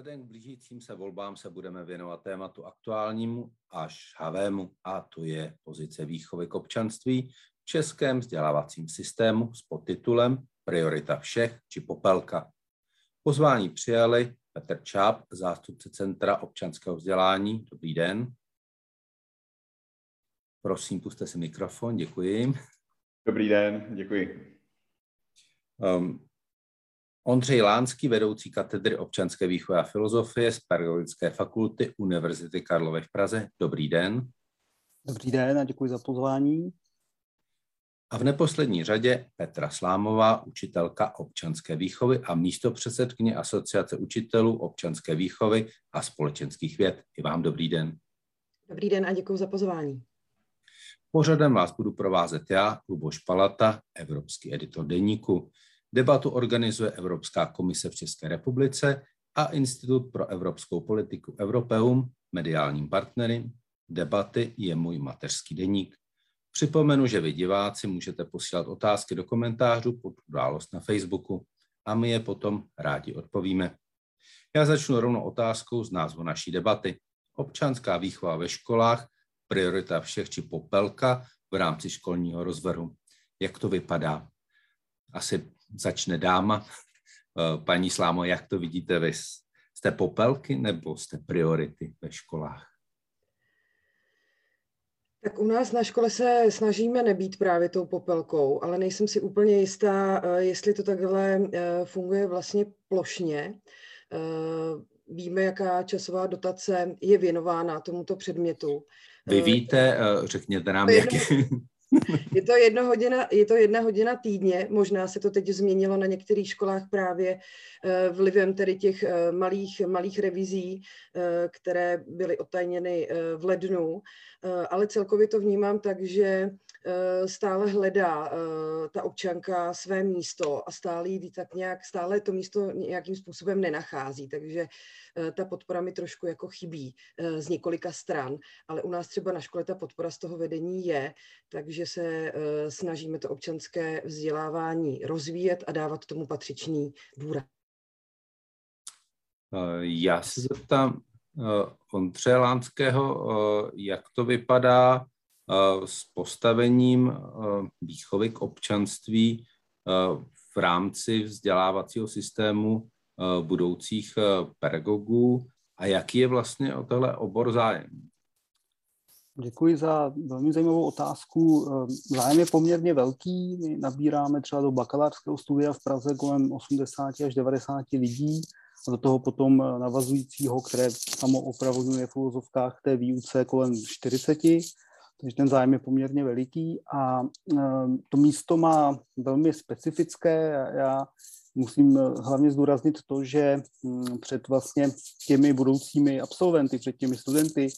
Vzhledem k blížícím se volbám se budeme věnovat tématu aktuálnímu až havému, a to je pozice výchovy k občanství v českém vzdělávacím systému s podtitulem Priorita všech či popelka. Pozvání přijali Petr Čáp, zástupce Centra občanského vzdělání. Dobrý den. Prosím, puste si mikrofon, děkuji. Dobrý den, děkuji. Um, Ondřej Lánský, vedoucí katedry občanské výchovy a filozofie z Pedagogické fakulty Univerzity Karlovy v Praze. Dobrý den. Dobrý den a děkuji za pozvání. A v neposlední řadě Petra Slámová, učitelka občanské výchovy a místo předsedkyně Asociace učitelů občanské výchovy a společenských věd. I vám dobrý den. Dobrý den a děkuji za pozvání. Pořadem vás budu provázet já, Luboš Palata, evropský editor deníku. Debatu organizuje Evropská komise v České republice a Institut pro evropskou politiku Europeum mediálním partnerem. Debaty je můj mateřský deník. Připomenu, že vy diváci můžete posílat otázky do komentářů pod událost na Facebooku a my je potom rádi odpovíme. Já začnu rovnou otázkou z názvu naší debaty. Občanská výchova ve školách, priorita všech či popelka v rámci školního rozvrhu. Jak to vypadá? Asi začne dáma. Eh, paní Slámo, jak to vidíte vy? Jste popelky nebo jste priority ve školách? Tak u nás na škole se snažíme nebýt právě tou popelkou, ale nejsem si úplně jistá, eh, jestli to takhle eh, funguje vlastně plošně. Víme, jaká časová dotace je věnována tomuto předmětu. Vy víte, řekněte nám, jak je. Je to, jedna hodina, je to jedna hodina týdně, možná se to teď změnilo na některých školách právě eh, vlivem tedy těch eh, malých, malých revizí, eh, které byly otajněny v lednu, ale celkově to vnímám tak, že stále hledá ta občanka své místo a stále jí tak nějak, stále to místo nějakým způsobem nenachází, takže ta podpora mi trošku jako chybí z několika stran, ale u nás třeba na škole ta podpora z toho vedení je, takže se snažíme to občanské vzdělávání rozvíjet a dávat tomu patřičný důraz. Já se zeptám Ondře Lánského, jak to vypadá s postavením výchovy k občanství v rámci vzdělávacího systému budoucích pedagogů a jaký je vlastně o tohle obor zájem? Děkuji za velmi zajímavou otázku. Zájem je poměrně velký. My nabíráme třeba do bakalářského studia v Praze kolem 80 až 90 lidí a do toho potom navazujícího, které samo opravuje v té výuce kolem 40 takže ten zájem je poměrně veliký a ehm, to místo má velmi specifické. Já musím eh, hlavně zdůraznit to, že hm, před vlastně těmi budoucími absolventy, před těmi studenty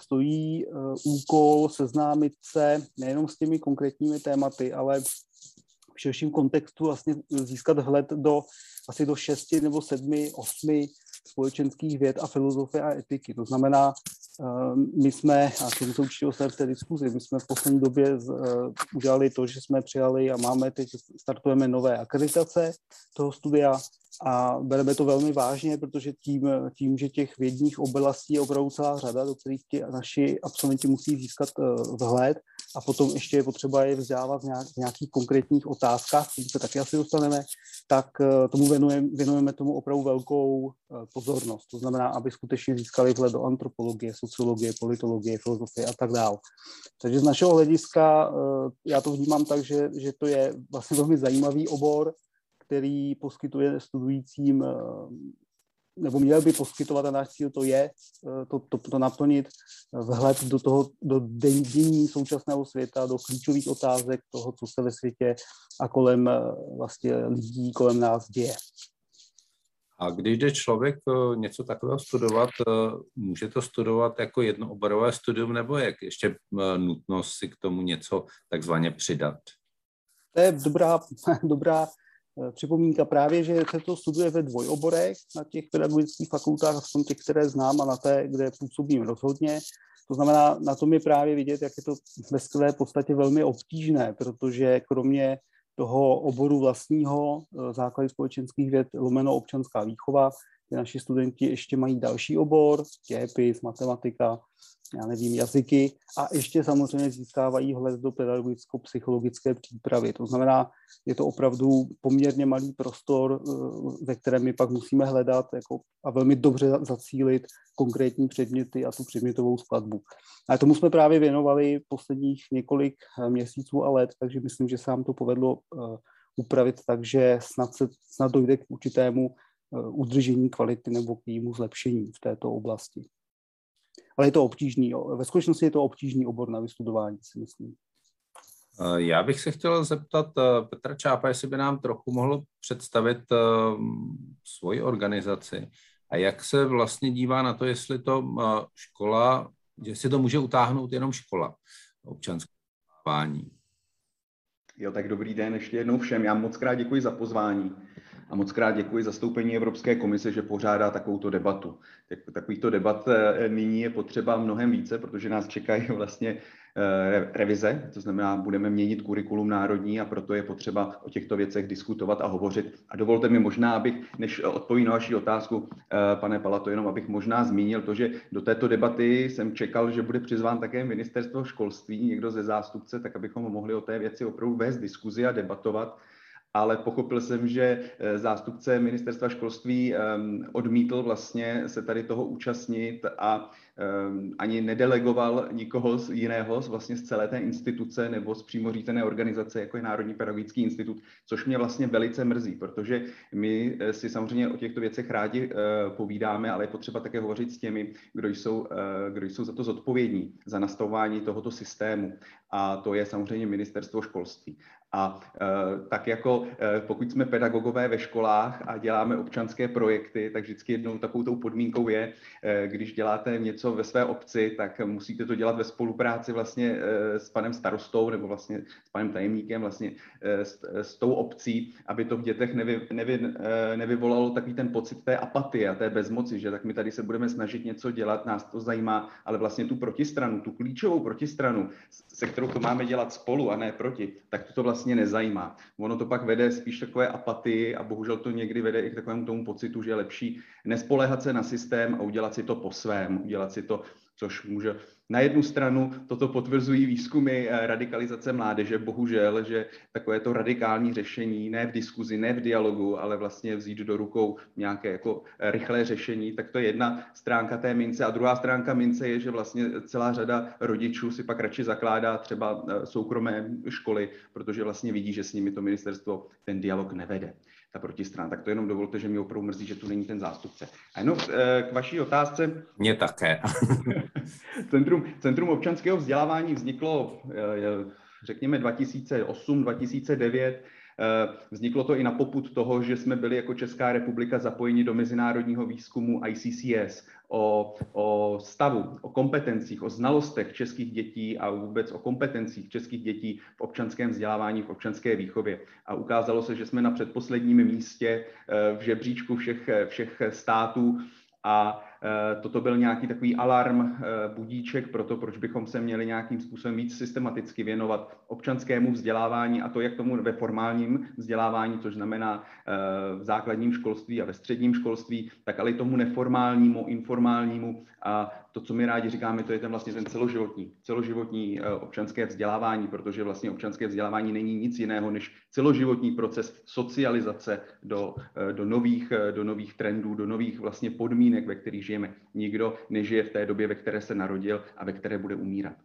stojí eh, úkol seznámit se nejenom s těmi konkrétními tématy, ale v širším kontextu vlastně získat hled do asi do šesti nebo sedmi, osmi společenských věd a filozofie a etiky. To znamená, my jsme, a to se určitě v té diskuzi, my jsme v poslední době uh, udělali to, že jsme přijali a máme teď, startujeme nové akreditace toho studia a bereme to velmi vážně, protože tím, tím že těch vědních oblastí je opravdu celá řada, do kterých ti naši absolventi musí získat uh, vhled a potom ještě je potřeba je vzdělávat v, nějak, v nějakých konkrétních otázkách, k se taky asi dostaneme, tak tomu věnujeme, věnujeme tomu opravdu velkou pozornost. To znamená, aby skutečně získali vhled do antropologie, sociologie, politologie, filozofie a tak dále. Takže z našeho hlediska já to vnímám tak, že, že to je vlastně velmi zajímavý obor, který poskytuje studujícím, eh, nebo měl by poskytovat a náš cíl to je eh, to, to, to naplnit vhled do toho, do dění současného světa, do klíčových otázek toho, co se ve světě a kolem eh, vlastně lidí, kolem nás děje. A když jde člověk něco takového studovat, může to studovat jako jednooborové studium, nebo jak ještě nutnost si k tomu něco takzvaně přidat? To je dobrá, dobrá Eh, připomínka právě, že se to studuje ve dvojoborech na těch pedagogických fakultách, aspoň těch, které znám a na té, kde působím rozhodně. To znamená, na tom je právě vidět, jak je to ve své podstatě velmi obtížné, protože kromě toho oboru vlastního eh, základy společenských věd lomeno občanská výchova, ty naši studenti ještě mají další obor, dějepis, matematika, já nevím, jazyky a ještě samozřejmě získávají hled do pedagogicko-psychologické přípravy. To znamená, je to opravdu poměrně malý prostor, eh, ve kterém my pak musíme hledat jako, a velmi dobře zacílit konkrétní předměty a tu předmětovou skladbu. A tomu jsme právě věnovali posledních několik eh, měsíců a let, takže myslím, že se nám to povedlo uh, upravit tak, že snad, se, snad dojde k určitému udržení kvality nebo k jejímu zlepšení v této oblasti. Ale je to obtížný, ve skutečnosti je to obtížný obor na vystudování, si myslím. Já bych se chtěl zeptat Petra Čápa, jestli by nám trochu mohl představit svoji organizaci a jak se vlastně dívá na to, jestli to škola, že si to může utáhnout jenom škola občanské vzdělávání. Jo, tak dobrý den ještě jednou všem. Já moc krát děkuji za pozvání a moc krát děkuji zastoupení Evropské komise, že pořádá takovouto debatu. Takovýchto debat eh, nyní je potřeba mnohem více, protože nás čekají vlastně Eh, revize, to znamená, budeme měnit kurikulum národní a proto je potřeba o těchto věcech diskutovat a hovořit. A dovolte mi možná, abych, než odpovím na vaši otázku, eh, pane Palato, jenom abych možná zmínil to, že do této debaty jsem čekal, že bude přizván také ministerstvo školství, někdo ze zástupce, tak abychom mohli o té věci opravdu vést diskuzi a debatovat ale pochopil jsem, že eh, zástupce ministerstva školství ehm, odmítl vlastně se tady toho účastnit a ehm, ani nedelegoval nikoho z jiného vlastně z celé té instituce nebo z přímo řízené organizace, jako je Národní pedagogický institut, což mě vlastně velice mrzí, protože my eh, si samozřejmě o těchto věcech rádi eh, povídáme, ale je potřeba také hovořit s těmi, kdo jsou, kdo jsou za to zodpovědní, za nastavování tohoto systému. A to je samozřejmě ministerstvo školství. A e, tak jako e, pokud jsme pedagogové ve školách a děláme občanské projekty, tak vždycky jednou takovou tou podmínkou je, e, když děláte něco ve své obci, tak musíte to dělat ve spolupráci vlastně s panem starostou nebo vlastně s panem tajemníkem, vlastně s, s tou obcí, aby to v dětech nevy, nevy, nevyvolalo takový ten pocit té apatie a té bezmoci, že tak my tady se budeme snažit něco dělat, nás to zajímá, ale vlastně tu protistranu, tu klíčovou protistranu, se kterou to máme dělat spolu a ne proti, tak to vlastně vlastně nezajímá. Ono to pak vede spíš takové apatii a bohužel to někdy vede i k takovému tomu pocitu, že je lepší nespoléhat se na systém a udělat si to po svém, udělat si to což může na jednu stranu toto potvrzují výzkumy eh, radikalizace mládeže, bohužel, že takové to radikální řešení, ne v diskuzi, ne v dialogu, ale vlastně vzít do rukou nějaké jako eh, rychlé řešení, tak to je jedna stránka té mince. A druhá stránka mince je, že vlastně celá řada rodičů si pak radši zakládá třeba eh, soukromé školy, protože vlastně vidí, že s nimi to ministerstvo ten dialog nevede ta protistrana. Tak to jenom dovolte, že mi opravdu mrzí, že tu není ten zástupce. A jenom eh, k vaší otázce. Mně také. Centrum, Centrum občanského vzdělávání vzniklo, eh, řekněme, 2008-2009 Eh, vzniklo to i na poput toho, že jsme byli jako Česká republika zapojeni do mezinárodního výzkumu ICCS o, o stavu, o kompetencích, o znalostech českých dětí a vůbec o kompetencích českých dětí v občanském vzdělávání, v občanské výchově. A ukázalo se, že jsme na předposledním místě eh, v žebříčku všech, všech států a Eh, toto byl nějaký takový alarm, eh, budíček pro to, proč bychom se měli nějakým způsobem víc systematicky věnovat občanskému vzdělávání a to jak tomu ve formálním vzdělávání, což znamená eh, v základním školství a ve středním školství, tak ale i tomu neformálnímu, informálnímu. A to, co my rádi říkáme, to je ten vlastně ten celoživotní, celoživotní občanské vzdělávání, protože vlastně občanské vzdělávání není nic jiného než celoživotní proces socializace do, do, nových, do nových trendů, do nových vlastně podmínek, ve kterých žijeme. Nikdo nežije v té době, ve které se narodil a ve které bude umírat.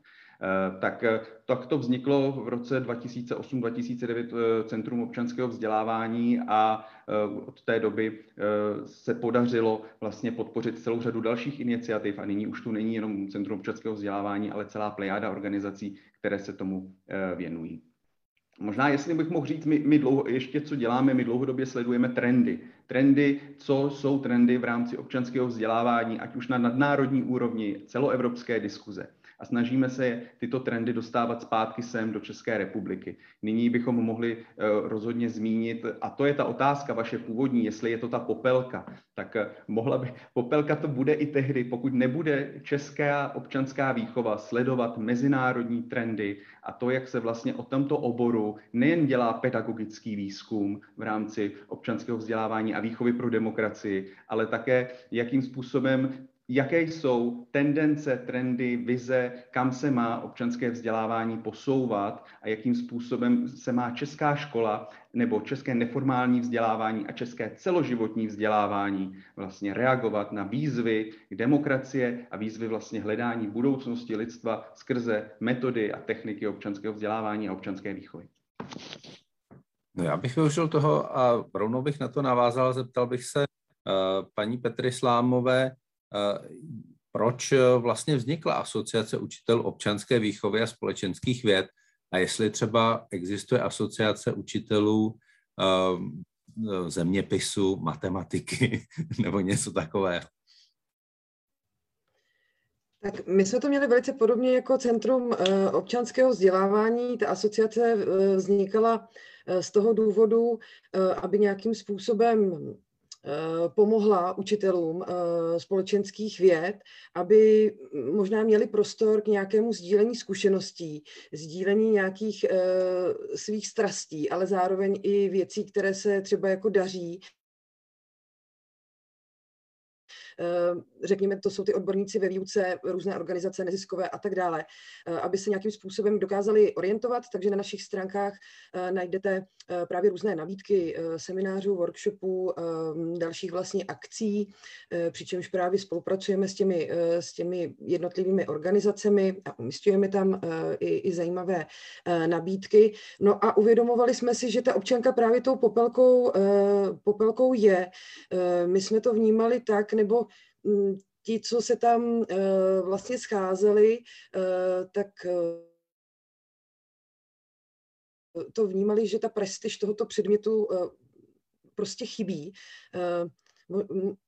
Eh, tak, eh, tak to vzniklo v roce 2008-2009 eh, Centrum občanského vzdělávání a od té doby se podařilo vlastně podpořit celou řadu dalších iniciativ a nyní už tu není jenom Centrum občanského vzdělávání, ale celá plejáda organizací, které se tomu věnují. Možná, jestli bych mohl říct, my, my dlouho, ještě co děláme, my dlouhodobě sledujeme trendy. Trendy, co jsou trendy v rámci občanského vzdělávání, ať už na nadnárodní úrovni, celoevropské diskuze. A snažíme se tyto trendy dostávat zpátky sem do České republiky. Nyní bychom mohli rozhodně zmínit, a to je ta otázka vaše původní, jestli je to ta popelka, tak mohla by, popelka to bude i tehdy, pokud nebude česká občanská výchova sledovat mezinárodní trendy a to, jak se vlastně o tomto oboru nejen dělá pedagogický výzkum v rámci občanského vzdělávání a výchovy pro demokracii, ale také jakým způsobem jaké jsou tendence, trendy, vize, kam se má občanské vzdělávání posouvat a jakým způsobem se má česká škola nebo české neformální vzdělávání a české celoživotní vzdělávání vlastně reagovat na výzvy demokracie a výzvy vlastně hledání budoucnosti lidstva skrze metody a techniky občanského vzdělávání a občanské výchovy. No já bych využil toho a rovnou bych na to navázal, zeptal bych se uh, paní Petry Slámové, proč vlastně vznikla Asociace učitelů občanské výchovy a společenských věd a jestli třeba existuje Asociace učitelů uh, zeměpisu, matematiky nebo něco takového. Tak my jsme to měli velice podobně jako Centrum občanského vzdělávání. Ta asociace vznikala Eh, z toho důvodu, eh, aby nějakým způsobem eh, pomohla učitelům společenských věd, aby možná měli prostor k nějakému sdílení zkušeností, sdílení nějakých svých strastí, ale zároveň i věcí, které se třeba jako daří řekněme, to jsou ty odborníci ve výuce, různé organizace neziskové a tak dále, eh, aby se nějakým způsobem dokázali orientovat, takže na našich stránkách eh, najdete právě různé nabídky seminářů, workshopů, dalších vlastně akcí, přičemž právě spolupracujeme s těmi, s těmi jednotlivými organizacemi a umistujeme tam i, i zajímavé nabídky. No a uvědomovali jsme si, že ta občanka právě tou popelkou, popelkou je. My jsme to vnímali tak, nebo ti, co se tam eh, vlastně scházeli, eh, tak eh, to vnímali, že ta prestiž tohoto předmětu prostě chybí.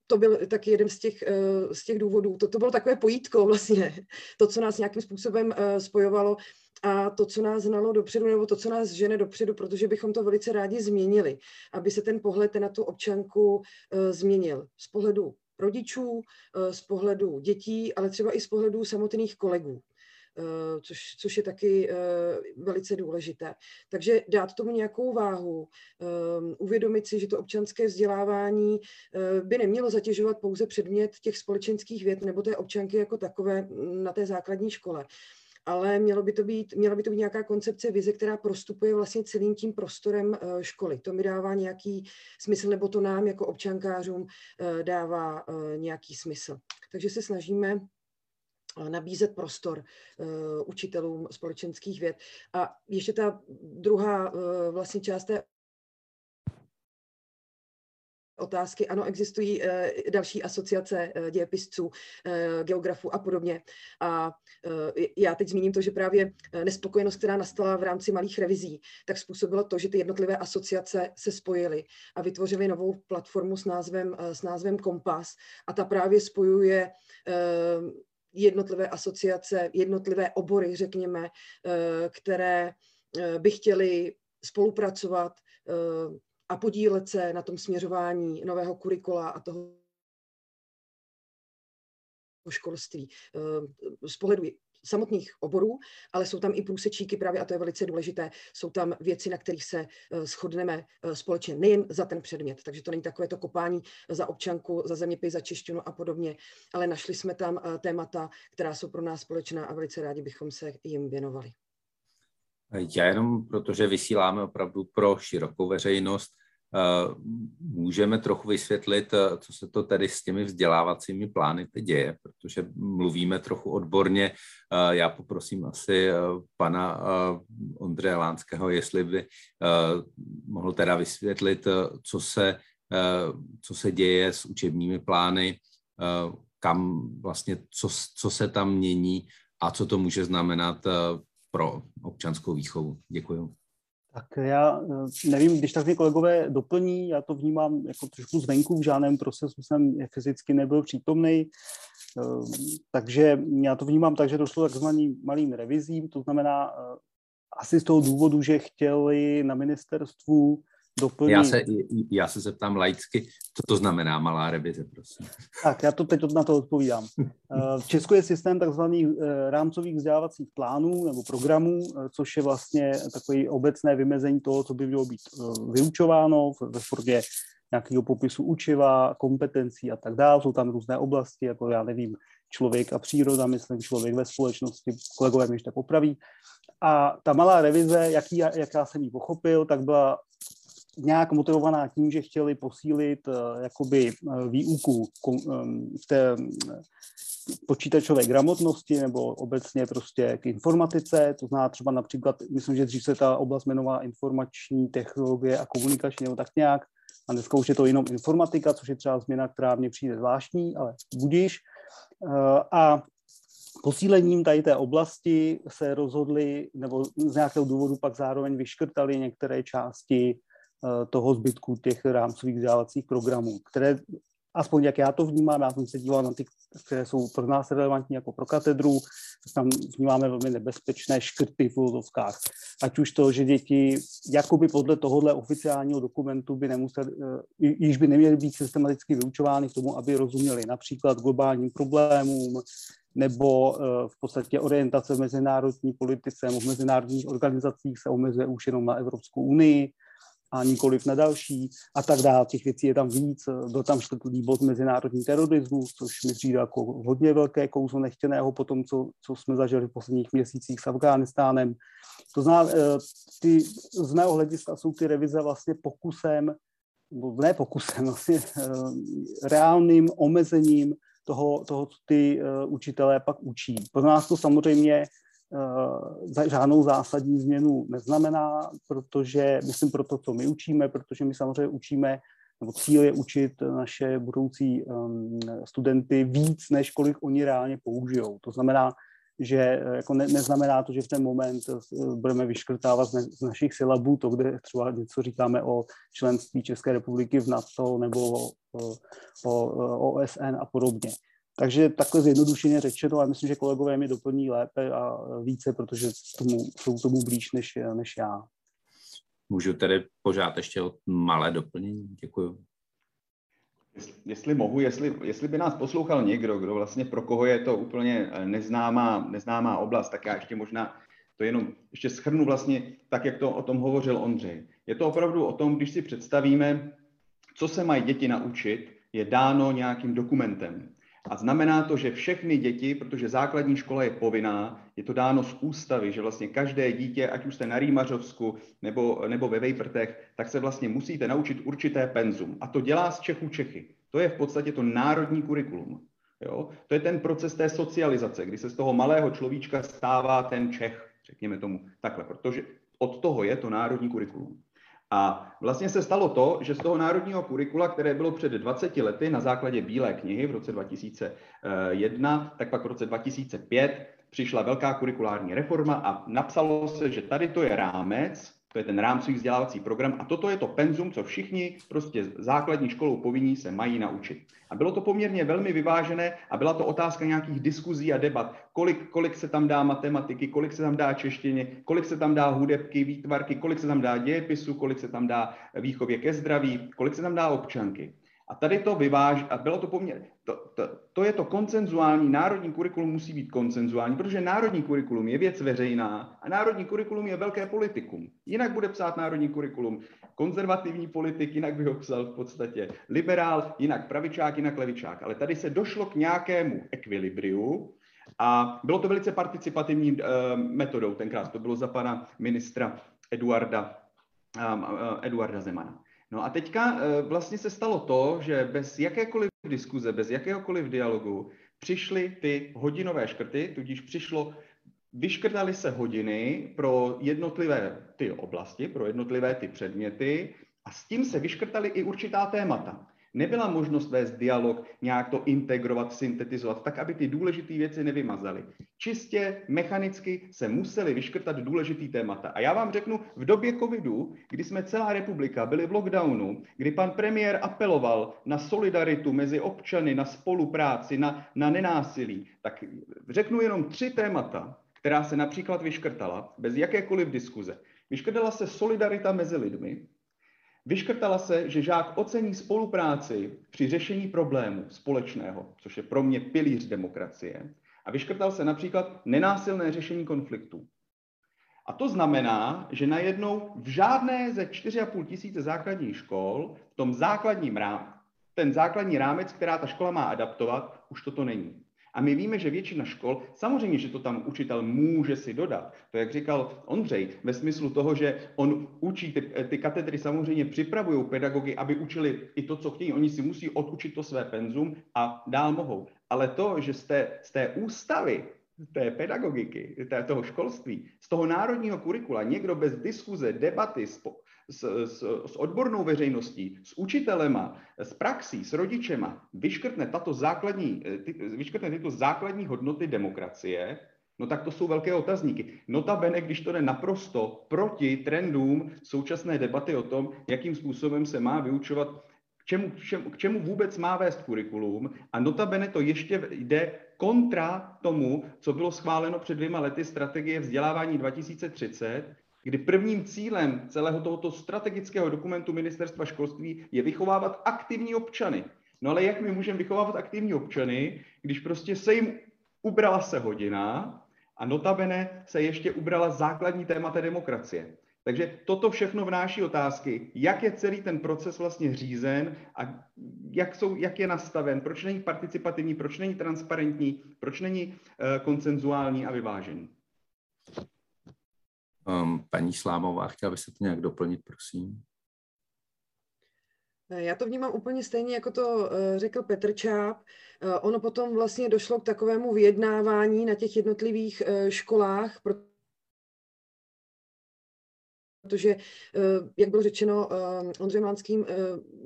To byl taky jeden z těch, z těch důvodů. To, to bylo takové pojítko vlastně. To, co nás nějakým způsobem spojovalo a to, co nás znalo dopředu, nebo to, co nás žene dopředu, protože bychom to velice rádi změnili, aby se ten pohled na tu občanku změnil. Z pohledu rodičů, eh, z pohledu dětí, ale třeba i z pohledu samotných kolegů. Eh, což, což je taky eh, velice důležité. Takže dát tomu nějakou váhu, uvědomit si, že to občanské vzdělávání by nemělo zatěžovat pouze předmět těch společenských věd nebo té občanky jako takové na té základní škole, ale mělo by to být, měla by to být nějaká koncepce vize, která prostupuje vlastně celým tím prostorem eh, školy. To mi dává nějaký smysl, nebo to nám jako občankářům eh, dává eh, nějaký smysl. Takže se snažíme nabízet prostor učitelům společenských věd. A ještě ta druhá vlastně část té otázky. Ano, existují uh, další asociace uh, dějepisců, uh, geografů a podobně. A já teď zmíním to, že právě nespokojenost, která nastala v rámci malých revizí, tak způsobilo to, že ty jednotlivé asociace se spojily a vytvořily novou platformu s názvem, s názvem Kompas a ta právě spojuje jednotlivé asociace, jednotlivé obory, řekněme, které by chtěly spolupracovat a podílet se na tom směřování nového kurikula a toho školství eh, z pohledu samotných oborů, ale jsou tam i průsečíky právě, a to je velice důležité, jsou tam věci, na kterých se eh, shodneme eh, společně, nejen za ten předmět, takže to není takové to kopání za občanku, za zeměpis, za češtinu a podobně, ale našli jsme tam témata, která jsou pro nás společná a velice rádi bychom se jim věnovali. Já jenom, protože vysíláme opravdu pro širokou veřejnost, eh, můžeme trochu vysvětlit, eh, co se to tedy s těmi vzdělávacími plány teď děje, protože mluvíme trochu odborně. Eh, já poprosím asi pana Ondřeje Lánského, jestli by mohl teda vysvětlit, co se, co se děje s učebními plány, kam vlastně, co, co se tam mění a co to může znamenat pro občanskou výchovu. Děkuji. Tak já eh, nevím, když tak mě kolegové doplní, já to vnímám jako trošku zvenku, v žádném procesu jsem fyzicky nebyl přítomný. Takže já to vnímám tak, že došlo takzvaným malým revizím, to znamená asi z toho důvodu, že chtěli na ministerstvu doplnit. Já se, já se zeptám laicky, co to znamená malá revize, prosím. Tak, já to teď na to odpovídám. Eh, v Česku je systém takzvaných eh, rámcových vzdělávacích plánů nebo programů, eh, což je vlastně takové obecné vymezení toho, co by mělo být vyučováno ve formě nějakého popisu učiva, kompetencí a tak dále. Jsou tam různé oblasti, jako já nevím, člověk a příroda, myslím, člověk ve společnosti, kolegové mi ještě popraví. A ta malá revize, jaký, jak já jsem ji pochopil, tak byla nějak motivovaná tím, že chtěli posílit uh, jakoby uh, výuku um, v té počítačové gramotnosti nebo obecně prostě k informatice, to zná třeba například, myslím, že dřív se ta oblast jmenovala informační technologie a komunikační nebo tak nějak, a dneska už je to jenom informatika, což je třeba změna, která mně přijde zvláštní, ale budíš. A posílením tady té oblasti se rozhodli, nebo z nějakého důvodu pak zároveň vyškrtali některé části Eh, toho zbytku těch rámcových vzdělávacích programů, které aspoň jak já to vnímám, já jsem se díval na ty, které jsou pro nás relevantní jako pro katedru, tam vnímáme velmi nebezpečné škrty v úzovkách. Ať už to, že děti jakoby podle tohohle oficiálního dokumentu by nemuseli, eh, již by neměly být systematicky vyučovány k tomu, aby rozuměli například globálním problémům, nebo eh, v podstatě orientace v mezinárodní politice v mezinárodních organizacích se omezuje už jenom na Evropskou unii, a nikoliv na další a tak dále. Těch věcí je tam víc. Byl tam čtvrtý bod mezinárodní terorismus, což mi přijde jako hodně velké kouzlo nechtěného po tom, co, co jsme zažili v posledních měsících s Afghánistánem. To zná, eh, ty, z mého hlediska jsou ty revize vlastně pokusem, ne pokusem, vlastně eh, reálným omezením toho, toho co ty eh, učitelé pak učí. Pro nás to samozřejmě žádnou zásadní změnu neznamená, protože, myslím pro to, co my učíme, protože my samozřejmě učíme, nebo cíl je učit naše budoucí um, studenty víc, než kolik oni reálně použijou. To znamená, že eh, jako ne, neznamená to, že v ten moment eh, budeme vyškrtávat z, ne, z našich silabů to, kde třeba něco říkáme o členství České republiky v NATO nebo o, o, o OSN a podobně. Takže takhle zjednodušeně řečeno, a myslím, že kolegové mi doplní lépe a více, protože tomu, jsou tomu blíž než, než já. Můžu tedy požádat ještě o malé doplnění? Děkuji. Jestli mohu, jestli, jestli by nás poslouchal někdo, kdo vlastně pro koho je to úplně neznámá, neznámá oblast, tak já ještě možná to jenom ještě schrnu vlastně tak, jak to o tom hovořil Ondřej. Je to opravdu o tom, když si představíme, co se mají děti naučit, je dáno nějakým dokumentem. A znamená to, že všechny děti, protože základní škola je povinná, je to dáno z ústavy, že vlastně každé dítě, ať už jste na Rýmařovsku nebo, nebo ve Vejprtech, tak se vlastně musíte naučit určité penzum. A to dělá z Čechů Čechy. To je v podstatě to národní kurikulum. Jo? To je ten proces té socializace, kdy se z toho malého človíčka stává ten Čech, řekněme tomu takhle, protože od toho je to národní kurikulum. A vlastně se stalo to, že z toho národního kurikula, které bylo před 20 lety na základě Bílé knihy v roce 2001, tak pak v roce 2005 přišla velká kurikulární reforma a napsalo se, že tady to je rámec, to je ten rámcový vzdělávací program a toto je to penzum, co všichni prostě základní školou povinní se mají naučit. A bylo to poměrně velmi vyvážené a byla to otázka nějakých diskuzí a debat, kolik, kolik se tam dá matematiky, kolik se tam dá češtině, kolik se tam dá hudebky, výtvarky, kolik se tam dá dějepisu, kolik se tam dá výchově ke zdraví, kolik se tam dá občanky. A tady to vyváž, a bylo to poměrně, to, to, to je to koncenzuální, národní kurikulum musí být koncenzuální, protože národní kurikulum je věc veřejná a národní kurikulum je velké politikum. Jinak bude psát národní kurikulum konzervativní politik, jinak by ho psal v podstatě liberál, jinak pravičák, jinak levičák. Ale tady se došlo k nějakému ekvilibriu, a bylo to velice participativní uh, metodou tenkrát. To bylo za pana ministra Eduarda, um, uh, Eduarda Zemana. No a teďka eh, vlastně se stalo to, že bez jakékoliv diskuze, bez jakéhokoliv dialogu přišly ty hodinové škrty, tudíž přišlo, vyškrtaly se hodiny pro jednotlivé ty oblasti, pro jednotlivé ty předměty a s tím se vyškrtaly i určitá témata. Nebyla možnost vést dialog, nějak to integrovat, syntetizovat, tak, aby ty důležité věci nevymazaly. Čistě mechanicky se museli vyškrtat důležitý témata. A já vám řeknu, v době covidu, kdy jsme celá republika byli v lockdownu, kdy pan premiér apeloval na solidaritu mezi občany, na spolupráci, na, na nenásilí, tak řeknu jenom tři témata, která se například vyškrtala bez jakékoliv diskuze. Vyškrtala se solidarita mezi lidmi, Vyškrtala se, že žák ocení spolupráci při řešení problému společného, což je pro mě pilíř demokracie. A vyškrtal se například nenásilné řešení konfliktů. A to znamená, že najednou v žádné ze 4,5 tisíce základních škol v tom základním rám, ten základní rámec, která ta škola má adaptovat, už toto není. A my víme, že většina škol, samozřejmě, že to tam učitel může si dodat. To, jak říkal Ondřej, ve smyslu toho, že on učí, ty, ty katedry samozřejmě připravují pedagogy, aby učili i to, co chtějí. Oni si musí odučit to své penzum a dál mohou. Ale to, že z té, z té ústavy té pedagogiky, té, toho školství, z toho národního kurikula někdo bez diskuze, debaty, s, s, s odbornou veřejností, s učitelema, s praxí, s rodičema, vyškrtne, tato základní, ty, vyškrtne tyto základní hodnoty demokracie, no tak to jsou velké otazníky. Notabene, když to jde naprosto proti trendům současné debaty o tom, jakým způsobem se má vyučovat k čemu, k čemu, k čemu vůbec má vést kurikulum a notabene to ještě jde kontra tomu, co bylo schváleno před dvěma lety strategie vzdělávání 2030, kdy prvním cílem celého tohoto strategického dokumentu ministerstva školství je vychovávat aktivní občany. No ale jak my můžeme vychovávat aktivní občany, když prostě se jim ubrala se hodina a notabene se ještě ubrala základní témata demokracie. Takže toto všechno vnáší otázky, jak je celý ten proces vlastně řízen a jak, jsou, jak je nastaven, proč není participativní, proč není transparentní, proč není uh, koncenzuální a vyvážený. Um, paní Slámová, chtěla byste to nějak doplnit, prosím? Eh, já to vnímám úplně stejně, jako to eh, řekl Petr Čáp. Eh, ono potom vlastně došlo k takovému vyjednávání na těch jednotlivých školách, protože, jak bylo řečeno Ondřejem Lanským,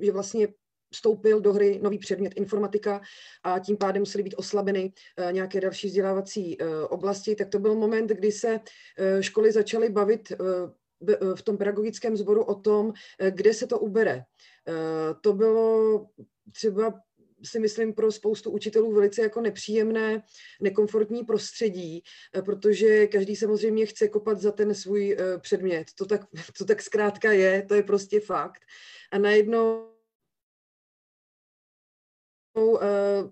že vlastně vstoupil do hry nový předmět informatika a tím pádem musely být oslabeny eh, nějaké další vzdělávací eh, oblasti, tak to byl moment, kdy se eh, školy začaly bavit v tom pedagogickém sboru o tom, kde se to ubere. To bylo třeba si myslím pro spoustu učitelů velice jako nepříjemné, nekomfortní prostředí, protože každý samozřejmě chce kopat za ten svůj předmět. To tak, to tak zkrátka je, to je prostě fakt. A najednou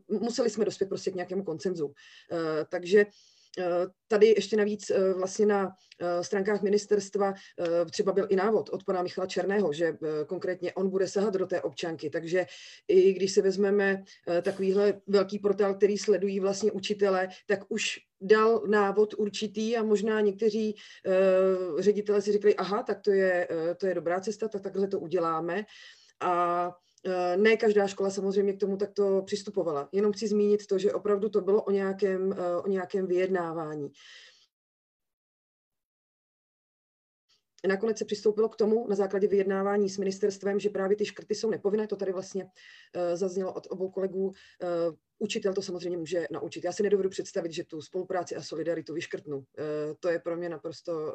museli jsme dospět prostě k nějakému koncenzu. Uh, takže uh, Tady ještě navíc vlastně na stránkách ministerstva třeba byl i návod od pana Michala Černého, že konkrétně on bude sahat do té občanky, takže i když si vezmeme takovýhle velký portál, který sledují vlastně učitele, tak už dal návod určitý a možná někteří ředitele si řekli, aha, tak to je, to je dobrá cesta, tak takhle to uděláme. A Eh, ne každá škola samozřejmě k tomu takto přistupovala. Jenom chci zmínit to, že opravdu to bylo o nějakém, eh, o nějakém vyjednávání. Nakonec se přistoupilo k tomu na základě vyjednávání s ministerstvem, že právě ty škrty jsou nepovinné. To tady vlastně uh, zaznělo od obou kolegů. Učitel to samozřejmě může naučit. Já si nedovedu představit, že tu spolupráci a solidaritu vyškrtnu. To je pro mě naprosto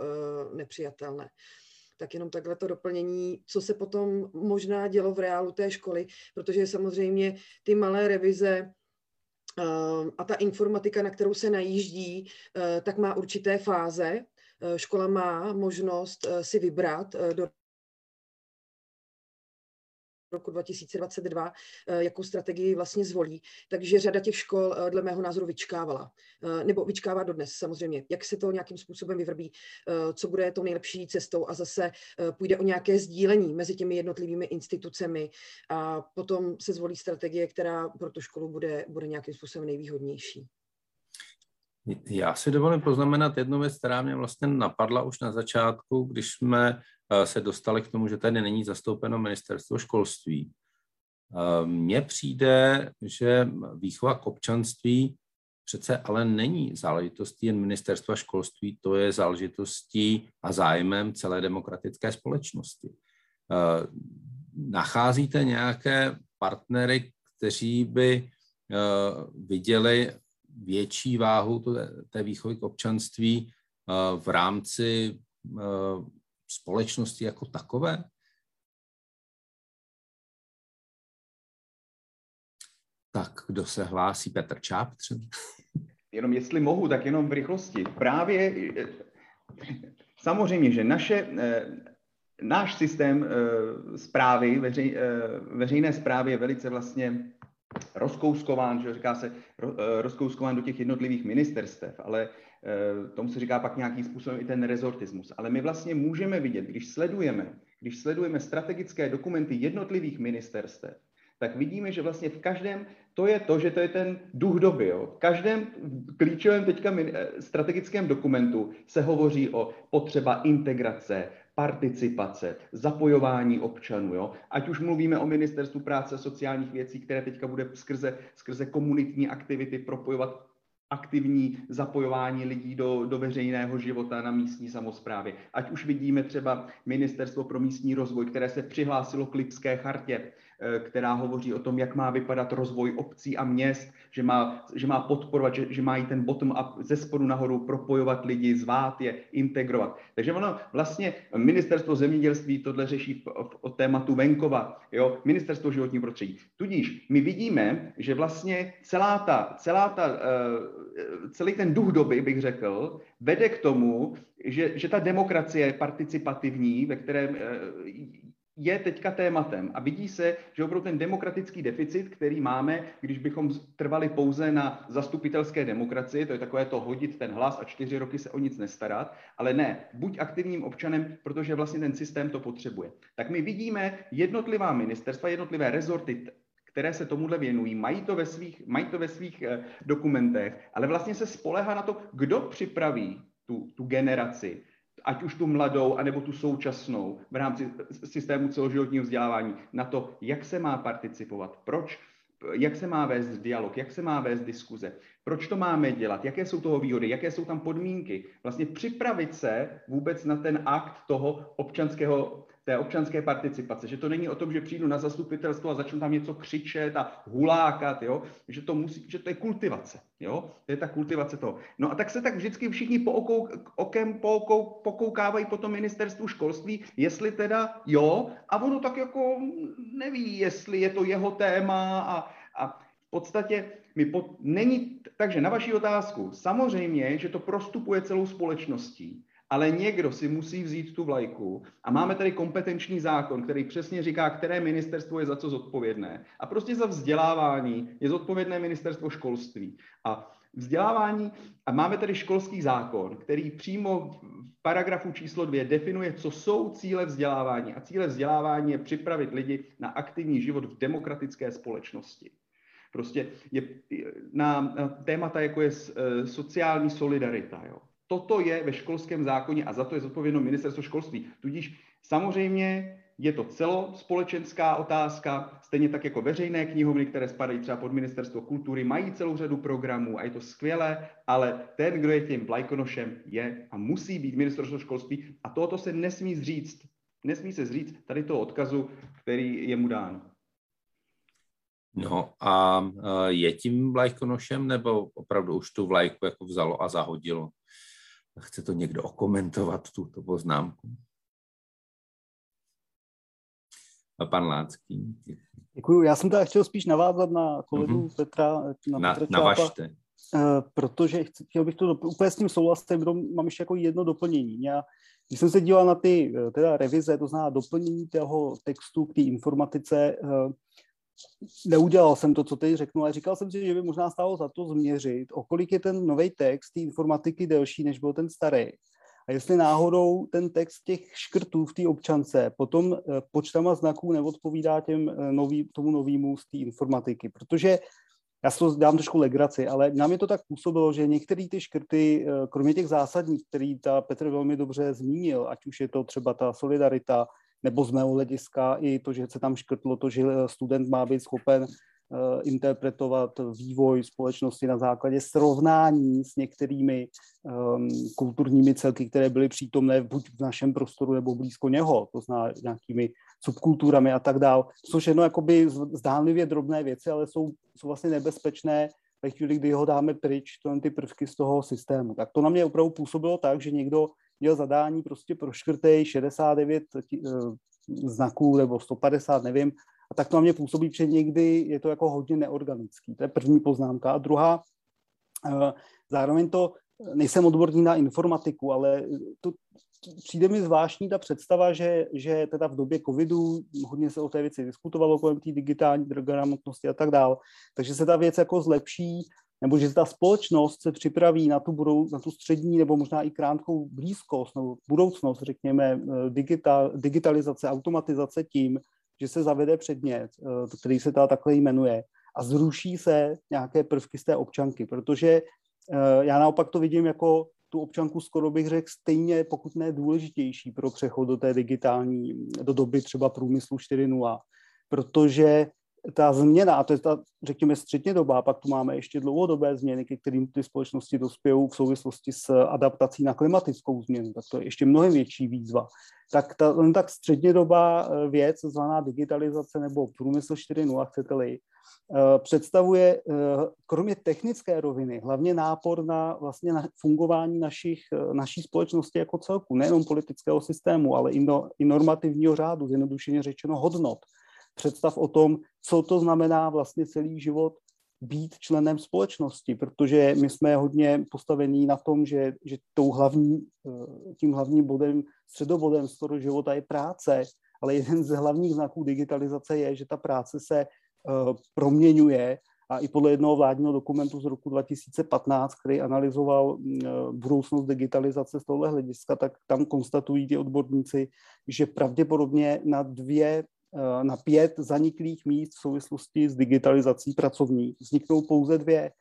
nepřijatelné tak jenom takhle to doplnění, co se potom možná dělo v reálu té školy, protože samozřejmě ty malé revize uh, a ta informatika, na kterou se najíždí, uh, tak má určité fáze. Uh, škola má možnost si vybrat do roku 2022, eh, jakou strategii vlastně zvolí. Takže řada těch škol eh, dle mého názoru vyčkávala. Eh, nebo vyčkává dodnes samozřejmě. Jak se to nějakým způsobem vyvrbí, co bude tou nejlepší cestou a zase půjde o nějaké sdílení mezi těmi jednotlivými institucemi a potom se zvolí strategie, která pro tu školu bude, bude nějakým způsobem nejvýhodnější. Já si dovolím poznamenat jednu věc, která mě vlastně napadla už na začátku, když jsme se dostali k tomu, že tady není zastoupeno ministerstvo školství. Eh, mně přijde, že výchova k občanství přece ale není záležitostí jen ministerstva školství, to je záležitostí a zájmem celé demokratické společnosti. Eh, nacházíte nějaké partnery, kteří by viděli větší váhu té výchovy k občanství v rámci společnosti jako takové? Tak kdo se hlásí? Petr Čáp třeba? Jenom jestli mohu, tak jenom v rychlosti. Právě samozřejmě, že naše, eh, náš systém zprávy, eh, veřej, eh, veřejné zprávy je velice vlastně rozkouskován, že říká se rozkouskován do těch jednotlivých ministerstev, ale tomu se říká pak nějakým způsobem i ten rezortismus. Ale my vlastně můžeme vidět, když sledujeme, když sledujeme strategické dokumenty jednotlivých ministerstev, tak vidíme, že vlastně v každém, to je to, že to je ten duch doby. Jo. V každém klíčovém teďka eh, strategickém dokumentu se hovoří o potřeba integrace, participace, zapojování občanů. Jo? Ať už mluvíme o ministerstvu práce a sociálních věcí, které teďka bude skrze, skrze komunitní aktivity propojovat aktivní zapojování lidí do, do veřejného života na místní samozprávě. Ať už vidíme třeba Ministerstvo pro místní rozvoj, které se přihlásilo k Lipské chartě, která hovoří o tom, jak má vypadat rozvoj obcí a měst, že má, že má podporovat, že, že mají ten bottom-up ze spodu nahoru propojovat lidi, zvát je, integrovat. Takže ono vlastně ministerstvo zemědělství tohle řeší o tématu venkova, jo, ministerstvo životního prostředí. Tudíž my vidíme, že vlastně celá ta, celá ta, uh, celý ten duch doby, bych řekl, vede k tomu, že, že ta demokracie je participativní, ve kterém uh, je teďka tématem a vidí se, že opravdu ten demokratický deficit, který máme, když bychom trvali pouze na zastupitelské demokracii, to je takové to hodit ten hlas a čtyři roky se o nic nestarat, ale ne, buď aktivním občanem, protože vlastně ten systém to potřebuje. Tak my vidíme jednotlivá ministerstva, jednotlivé rezorty, které se tomuhle věnují, mají to ve svých, mají to ve svých eh, dokumentech, ale vlastně se spolehá na to, kdo připraví tu, tu generaci, ať už tu mladou, anebo tu současnou v rámci systému celoživotního vzdělávání, na to, jak se má participovat, proč, jak se má vést dialog, jak se má vést diskuze, proč to máme dělat, jaké jsou toho výhody, jaké jsou tam podmínky. Vlastně připravit se vůbec na ten akt toho občanského té občanské participace, že to není o tom, že přijdu na zastupitelstvo a začnu tam něco křičet a hulákat, jo? Že, to musí, že to je kultivace, jo? to je ta kultivace toho. No a tak se tak vždycky všichni po okou, okem po okou, pokoukávají po tom ministerstvu školství, jestli teda jo, a ono tak jako neví, jestli je to jeho téma a, a v podstatě mi pod, není, takže na vaši otázku, samozřejmě, že to prostupuje celou společností, ale někdo si musí vzít tu vlajku a máme tady kompetenční zákon, který přesně říká, které ministerstvo je za co zodpovědné. A prostě za vzdělávání je zodpovědné ministerstvo školství. A vzdělávání, a máme tady školský zákon, který přímo v paragrafu číslo dvě definuje, co jsou cíle vzdělávání. A cíle vzdělávání je připravit lidi na aktivní život v demokratické společnosti. Prostě je na témata, jako je eh, sociální solidarita, jo toto je ve školském zákoně a za to je zodpovědno ministerstvo školství. Tudíž samozřejmě je to celospolečenská otázka, stejně tak jako veřejné knihovny, které spadají třeba pod ministerstvo kultury, mají celou řadu programů a je to skvělé, ale ten, kdo je tím vlajkonošem, je a musí být ministerstvo školství a tohoto se nesmí zříct. Nesmí se zříct tady toho odkazu, který je mu dán. No a je tím vlajkonošem, nebo opravdu už tu vlajku jako vzalo a zahodilo? Chce to někdo okomentovat, tuto poznámku? A pan Lácký. Děkuji. Já jsem teda chtěl spíš navázat na kolegu mm-hmm. Petra. Na, na, Petra navažte. Uh, protože chtěl bych to úplně s tím souhlasit, mám ještě jako jedno doplnění. Já, když jsem se díval na ty eh, teda revize, to znamená doplnění toho textu k té informatice, neudělal jsem to, co teď řeknu, ale říkal jsem si, že by možná stálo za to změřit, o kolik je ten nový text té informatiky delší, než byl ten starý. A jestli náhodou ten text těch škrtů v té občance potom eh, počtama znaků neodpovídá těm eh, nový, tomu novému z té informatiky. Protože já si to dám trošku legraci, ale nám je to tak působilo, že některé ty škrty, eh, kromě těch zásadních, který ta Petr velmi dobře zmínil, ať už je to třeba ta solidarita, nebo z mého hlediska i to, že se tam škrtlo to, že student má být schopen uh, interpretovat vývoj společnosti na základě srovnání s některými um, kulturními celky, které byly přítomné buď v našem prostoru nebo blízko něho, to znamená nějakými subkulturami a tak dál. Jsou všechno jakoby zdánlivě drobné věci, ale jsou, jsou vlastně nebezpečné ve chvíli, kdy ho dáme pryč, to ty prvky z toho systému. Tak to na mě opravdu působilo tak, že někdo měl zadání prostě pro škrtej 69 znaků nebo 150, nevím, a tak to na mě působí, že někdy je to jako hodně neorganický. To je první poznámka. A druhá, eh, zároveň to, nejsem odborný na informatiku, ale to, přijde mi zvláštní ta představa, že, že teda v době covidu hodně se o té věci diskutovalo kolem té digitální gramotnosti a tak dál, takže se ta věc jako zlepší, nebo že ta společnost se připraví na tu, budou, na tu střední nebo možná i krátkou blízkost nebo budoucnost, řekněme, eh, digital, digitalizace, automatizace tím, že se zavede předmět, eh, který se teda takhle jmenuje a zruší se nějaké prvky z té občanky, protože eh, já naopak to vidím jako tu občanku skoro bych řekl stejně, pokud ne důležitější pro přechod do té digitální, do doby třeba průmyslu 4.0, protože ta změna, a to je ta, řekněme, středně doba, pak tu máme ještě dlouhodobé změny, ke kterým ty společnosti dospějí v souvislosti s adaptací na klimatickou změnu, tak to je ještě mnohem větší výzva. Tak ta len tak doba eh, věc, zvaná digitalizace nebo průmysl 4.0, chcete-li, eh, představuje eh, kromě technické roviny hlavně nápor na vlastně na fungování našich, naší společnosti jako celku, nejenom politického systému, ale i, no, i normativního řádu, zjednodušeně řečeno hodnot představ o tom, co to znamená vlastně celý život být členem společnosti, protože my jsme hodně postavení na tom, že, že tou hlavní, eh, tím hlavním bodem, středobodem toho života je práce, ale jeden z hlavních znaků digitalizace je, že ta práce se uh, proměňuje a i podle jednoho vládního dokumentu z roku 2015, který analyzoval uh, budoucnost digitalizace z tohle hlediska, tak tam konstatují ti odborníci, že pravděpodobně na dvě Eh, na pět zaniklých míst v souvislosti s digitalizací pracovní. Vzniknou pouze dvě.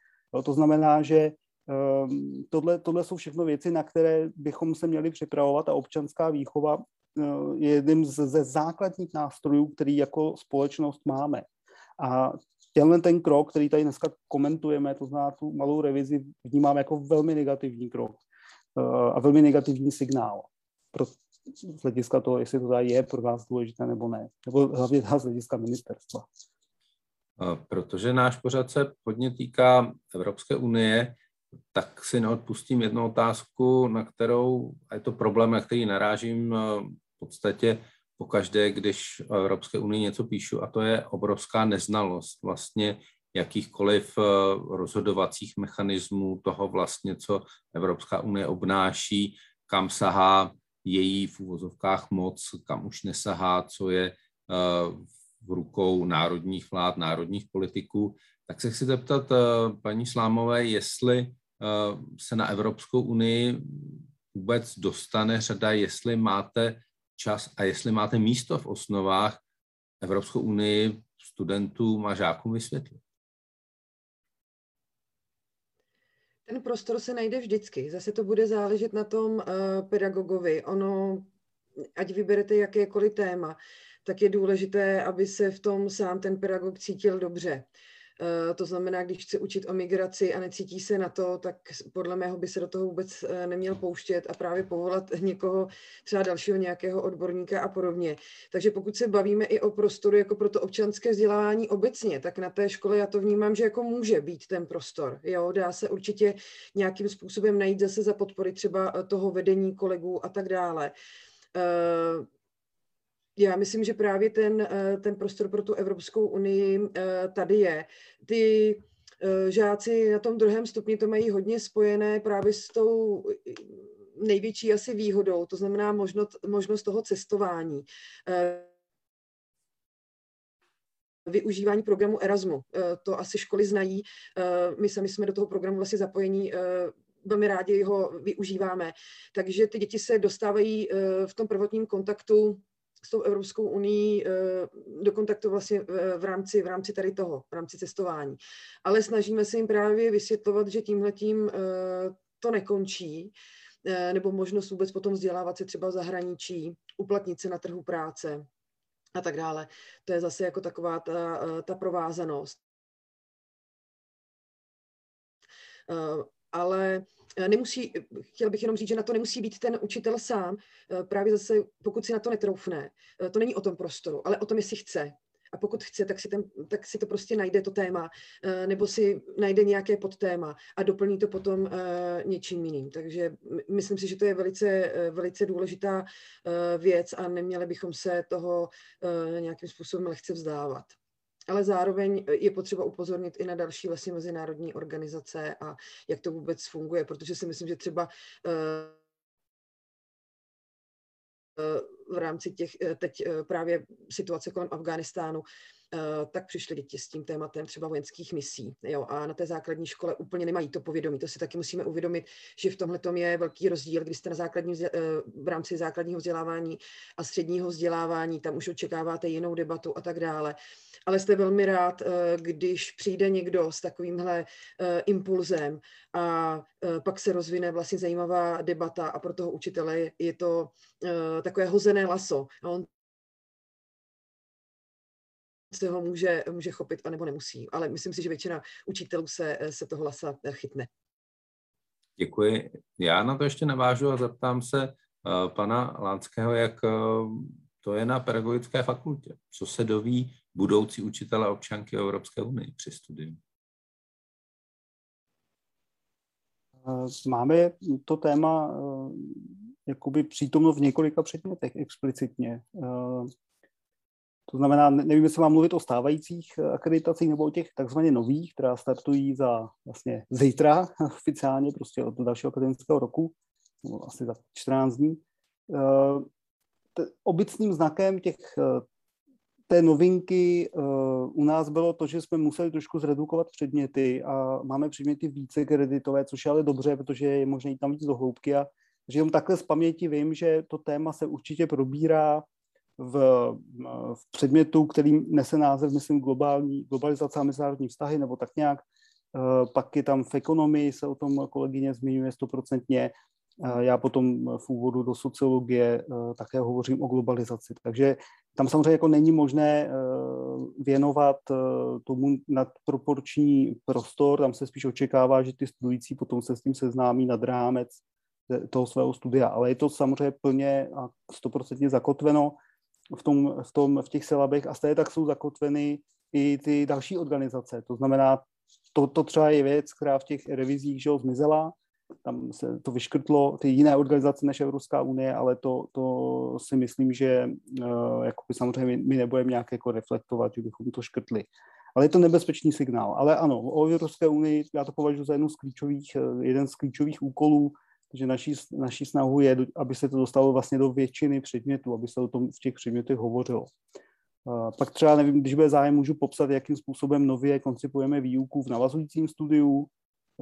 To znamená, že ehm, tohle, tohle jsou všechno věci, na které bychom se měli připravovat a občanská výchova eh, je jedním ze základních nástrojů, který jako společnost máme. A tenhle ten krok, který tady dneska komentujeme, to znamená tu malou revizi, vnímám jako velmi negativní krok eh, a velmi negativní signál z hlediska toho, jestli to je pro vás důležité nebo ne, nebo hlavně z hlediska ministerstva. Protože náš pořad se hodně týká Evropské unie, tak si neodpustím jednu otázku, na kterou, a je to problém, na který narážím v podstatě po každé, když o Evropské unii něco píšu, a to je obrovská neznalost vlastně jakýchkoliv rozhodovacích mechanismů toho vlastně, co Evropská unie obnáší, kam sahá její v úvozovkách moc, kam už nesahá, co je eh, v rukou národních vlád, národních politiků. Tak se chci zeptat eh, paní Slámové, jestli eh, se na Evropskou unii vůbec dostane řada, jestli máte čas a jestli máte místo v osnovách Evropskou unii studentům a žákům vysvětlit. Ten prostor se najde vždycky. Zase to bude záležet na tom uh, pedagogovi. Ono, ať vyberete jakékoliv téma, tak je důležité, aby se v tom sám ten pedagog cítil dobře. Eh, to znamená, když chce učit o migraci a necítí se na to, tak podle mého by se do toho vůbec eh, neměl pouštět a právě povolat někoho, třeba dalšího nějakého odborníka a podobně. Takže pokud se bavíme i o prostoru jako pro to občanské vzdělávání obecně, tak na té škole já to vnímám, že jako může být ten prostor. Jo, dá se určitě nějakým způsobem najít zase za podpory třeba eh, toho vedení kolegů a tak dále já myslím, že právě ten, eh, ten prostor pro tu Evropskou unii eh, tady je. Ty eh, žáci na tom druhém stupni to mají hodně spojené právě s tou největší asi výhodou, to znamená možnost, možnost toho cestování využívání programu Erasmu. To asi školy znají. My sami jsme do toho programu vlastně zapojení velmi rádi ho využíváme. Takže ty děti se dostávají v tom prvotním kontaktu s tou Evropskou unii eh, do kontaktu vlastně v rámci, v rámci tady toho, v rámci cestování. Ale snažíme se jim právě vysvětlovat, že tímhletím eh, to nekončí, eh, nebo možnost vůbec potom vzdělávat se třeba v zahraničí, uplatnit se na trhu práce a tak dále. To je zase jako taková ta, ta provázanost. Ale nemusí, chtěla bych jenom říct, že na to nemusí být ten učitel sám, právě zase, pokud si na to netroufne. To není o tom prostoru, ale o tom, jestli chce a pokud chce, tak si, ten, tak si to prostě najde to téma, eh, nebo si najde nějaké podtéma a doplní to potom eh, něčím jiným. Takže myslím si, že to je velice, eh, velice důležitá věc a neměli bychom se toho nějakým způsobem lehce vzdávat. Ale zároveň je potřeba upozornit i na další vlastně mezinárodní organizace a jak to vůbec funguje, protože si myslím, že třeba v rámci těch eh, teď právě situace kolem Afghánistánu, eh, tak přišly děti s tím tématem třeba vojenských misí. Jo, a na té základní škole úplně nemají to povědomí. To si taky musíme uvědomit, že v tomhle je velký rozdíl, když jste na základní, v rámci základního vzdělávání a středního vzdělávání, tam už očekáváte jinou debatu a tak dále ale jste velmi rád, eh, když přijde někdo s takovýmhle eh, impulzem a eh, pak se rozvine vlastně zajímavá debata a pro toho učitele je to takové hozené laso. A on se ho může, může chopit, anebo nemusí. Ale myslím si, že většina učitelů se, se toho lasa chytne. Děkuji. Já na to ještě navážu a zeptám se uh, pana Lánského, jak uh, to je na pedagogické fakultě. Co se doví budoucí učitele občanky Evropské unie při studiu? Eh, máme to téma eh, jakoby přítomno v několika předmětech explicitně. Eh, to znamená, nevím, jestli mám mluvit o stávajících akreditacích nebo o těch takzvaně nových, která startují za vlastně zítra oficiálně, prostě od dalšího akademického roku, asi za 14 dní obecným znakem těch, eh, té novinky uh, u nás bylo to, že jsme museli trošku zredukovat předměty a máme předměty více kreditové, což je ale dobře, protože je možné jít tam víc do hloubky a že jenom takhle z paměti vím, že to téma se určitě probírá v, v předmětu, který nese název, myslím, globální, globalizace a mezinárodní vztahy, nebo tak nějak. Uh, pak je tam v ekonomii, se o tom kolegyně zmiňuje stoprocentně. Já potom v úvodu do sociologie eh, také hovořím o globalizaci. Takže tam samozřejmě jako není možné eh, věnovat eh, tomu nadproporční prostor, tam se spíš očekává, že ty studující potom se s tím seznámí nad rámec toho svého studia, ale je to samozřejmě plně a stoprocentně zakotveno v, tom, v, tom, v těch silabech a stejně tak jsou zakotveny i ty další organizace. To znamená, to, to třeba je věc, která v těch revizích že zmizela, tam se to vyškrtlo, ty jiné organizace než Evropská unie, ale to, to si myslím, že uh, jakoby samozřejmě my nebudeme nějak jako reflektovat, že bychom to škrtli. Ale je to nebezpečný signál. Ale ano, o Evropské unii já to považuji za jednu z klíčových, eh, jeden z klíčových úkolů, že naší, naší snahu je, aby se to dostalo vlastně do většiny předmětů, aby se o tom v těch předmětech hovořilo. Uh, pak třeba, nevím, když bude zájem, můžu popsat, jakým způsobem nově koncipujeme výuku v navazujícím studiu,